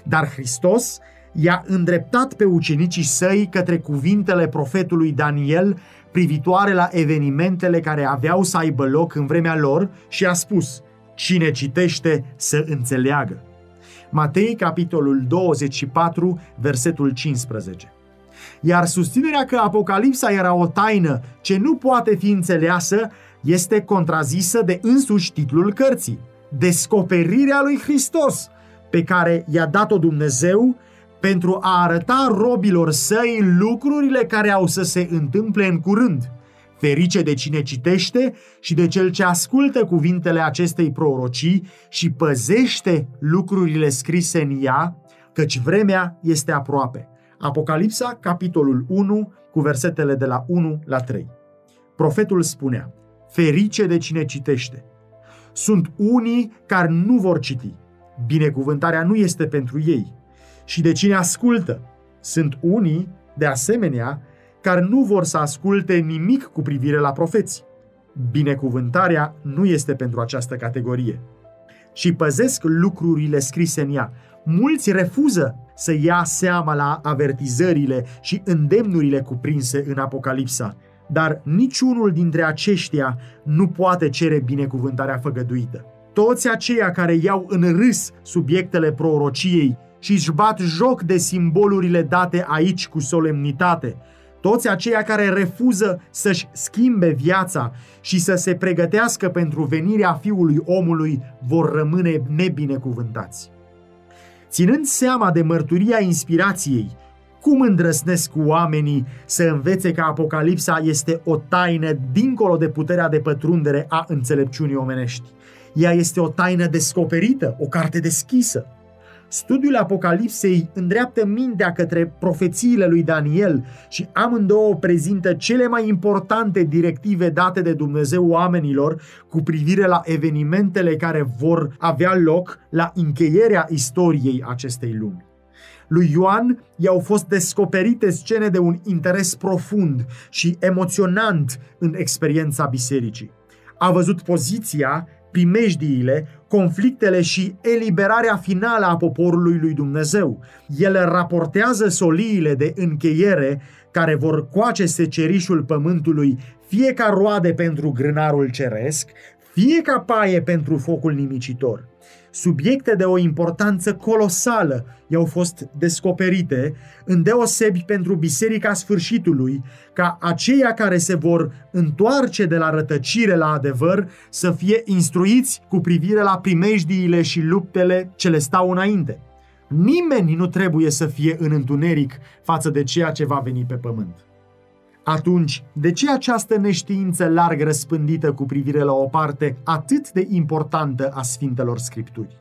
Dar Hristos i-a îndreptat pe ucenicii săi către cuvintele profetului Daniel privitoare la evenimentele care aveau să aibă loc în vremea lor și a spus, cine citește să înțeleagă. Matei, capitolul 24, versetul 15. Iar susținerea că Apocalipsa era o taină ce nu poate fi înțeleasă este contrazisă de însuși titlul cărții, Descoperirea lui Hristos, pe care i-a dat-o Dumnezeu pentru a arăta robilor săi lucrurile care au să se întâmple în curând – Ferice de cine citește și de cel ce ascultă cuvintele acestei prorocii și păzește lucrurile scrise în ea, căci vremea este aproape. Apocalipsa, capitolul 1, cu versetele de la 1 la 3. Profetul spunea, ferice de cine citește. Sunt unii care nu vor citi. Binecuvântarea nu este pentru ei. Și de cine ascultă. Sunt unii, de asemenea, care nu vor să asculte nimic cu privire la profeți. Binecuvântarea nu este pentru această categorie. Și păzesc lucrurile scrise în ea. Mulți refuză să ia seama la avertizările și îndemnurile cuprinse în Apocalipsa, dar niciunul dintre aceștia nu poate cere binecuvântarea făgăduită. Toți aceia care iau în râs subiectele prorociei și își bat joc de simbolurile date aici cu solemnitate, toți aceia care refuză să-și schimbe viața și să se pregătească pentru venirea Fiului omului vor rămâne nebinecuvântați. Ținând seama de mărturia inspirației, cum îndrăsnesc oamenii să învețe că Apocalipsa este o taină dincolo de puterea de pătrundere a înțelepciunii omenești? Ea este o taină descoperită, o carte deschisă. Studiul Apocalipsei îndreaptă mintea către profețiile lui Daniel și amândouă prezintă cele mai importante directive date de Dumnezeu oamenilor cu privire la evenimentele care vor avea loc la încheierea istoriei acestei lumi. Lui Ioan i-au fost descoperite scene de un interes profund și emoționant în experiența bisericii. A văzut poziția primejdiile, conflictele și eliberarea finală a poporului lui Dumnezeu. El raportează soliile de încheiere care vor coace secerișul pământului fie ca roade pentru grânarul ceresc, fie ca paie pentru focul nimicitor subiecte de o importanță colosală i-au fost descoperite, îndeosebi pentru Biserica Sfârșitului, ca aceia care se vor întoarce de la rătăcire la adevăr să fie instruiți cu privire la primejdiile și luptele ce le stau înainte. Nimeni nu trebuie să fie în întuneric față de ceea ce va veni pe pământ. Atunci, de ce această neștiință larg răspândită cu privire la o parte atât de importantă a Sfintelor Scripturi?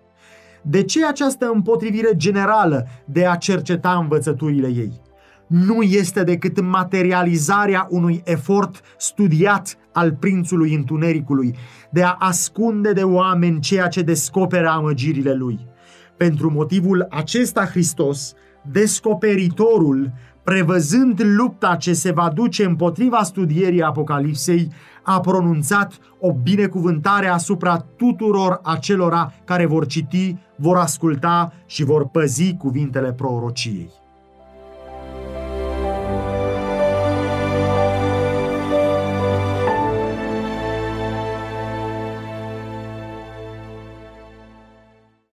De ce această împotrivire generală de a cerceta învățăturile ei? Nu este decât materializarea unui efort studiat al prințului întunericului de a ascunde de oameni ceea ce descoperă amăgirile lui. Pentru motivul acesta Hristos, descoperitorul, prevăzând lupta ce se va duce împotriva studierii Apocalipsei, a pronunțat o binecuvântare asupra tuturor acelora care vor citi, vor asculta și vor păzi cuvintele prorociei.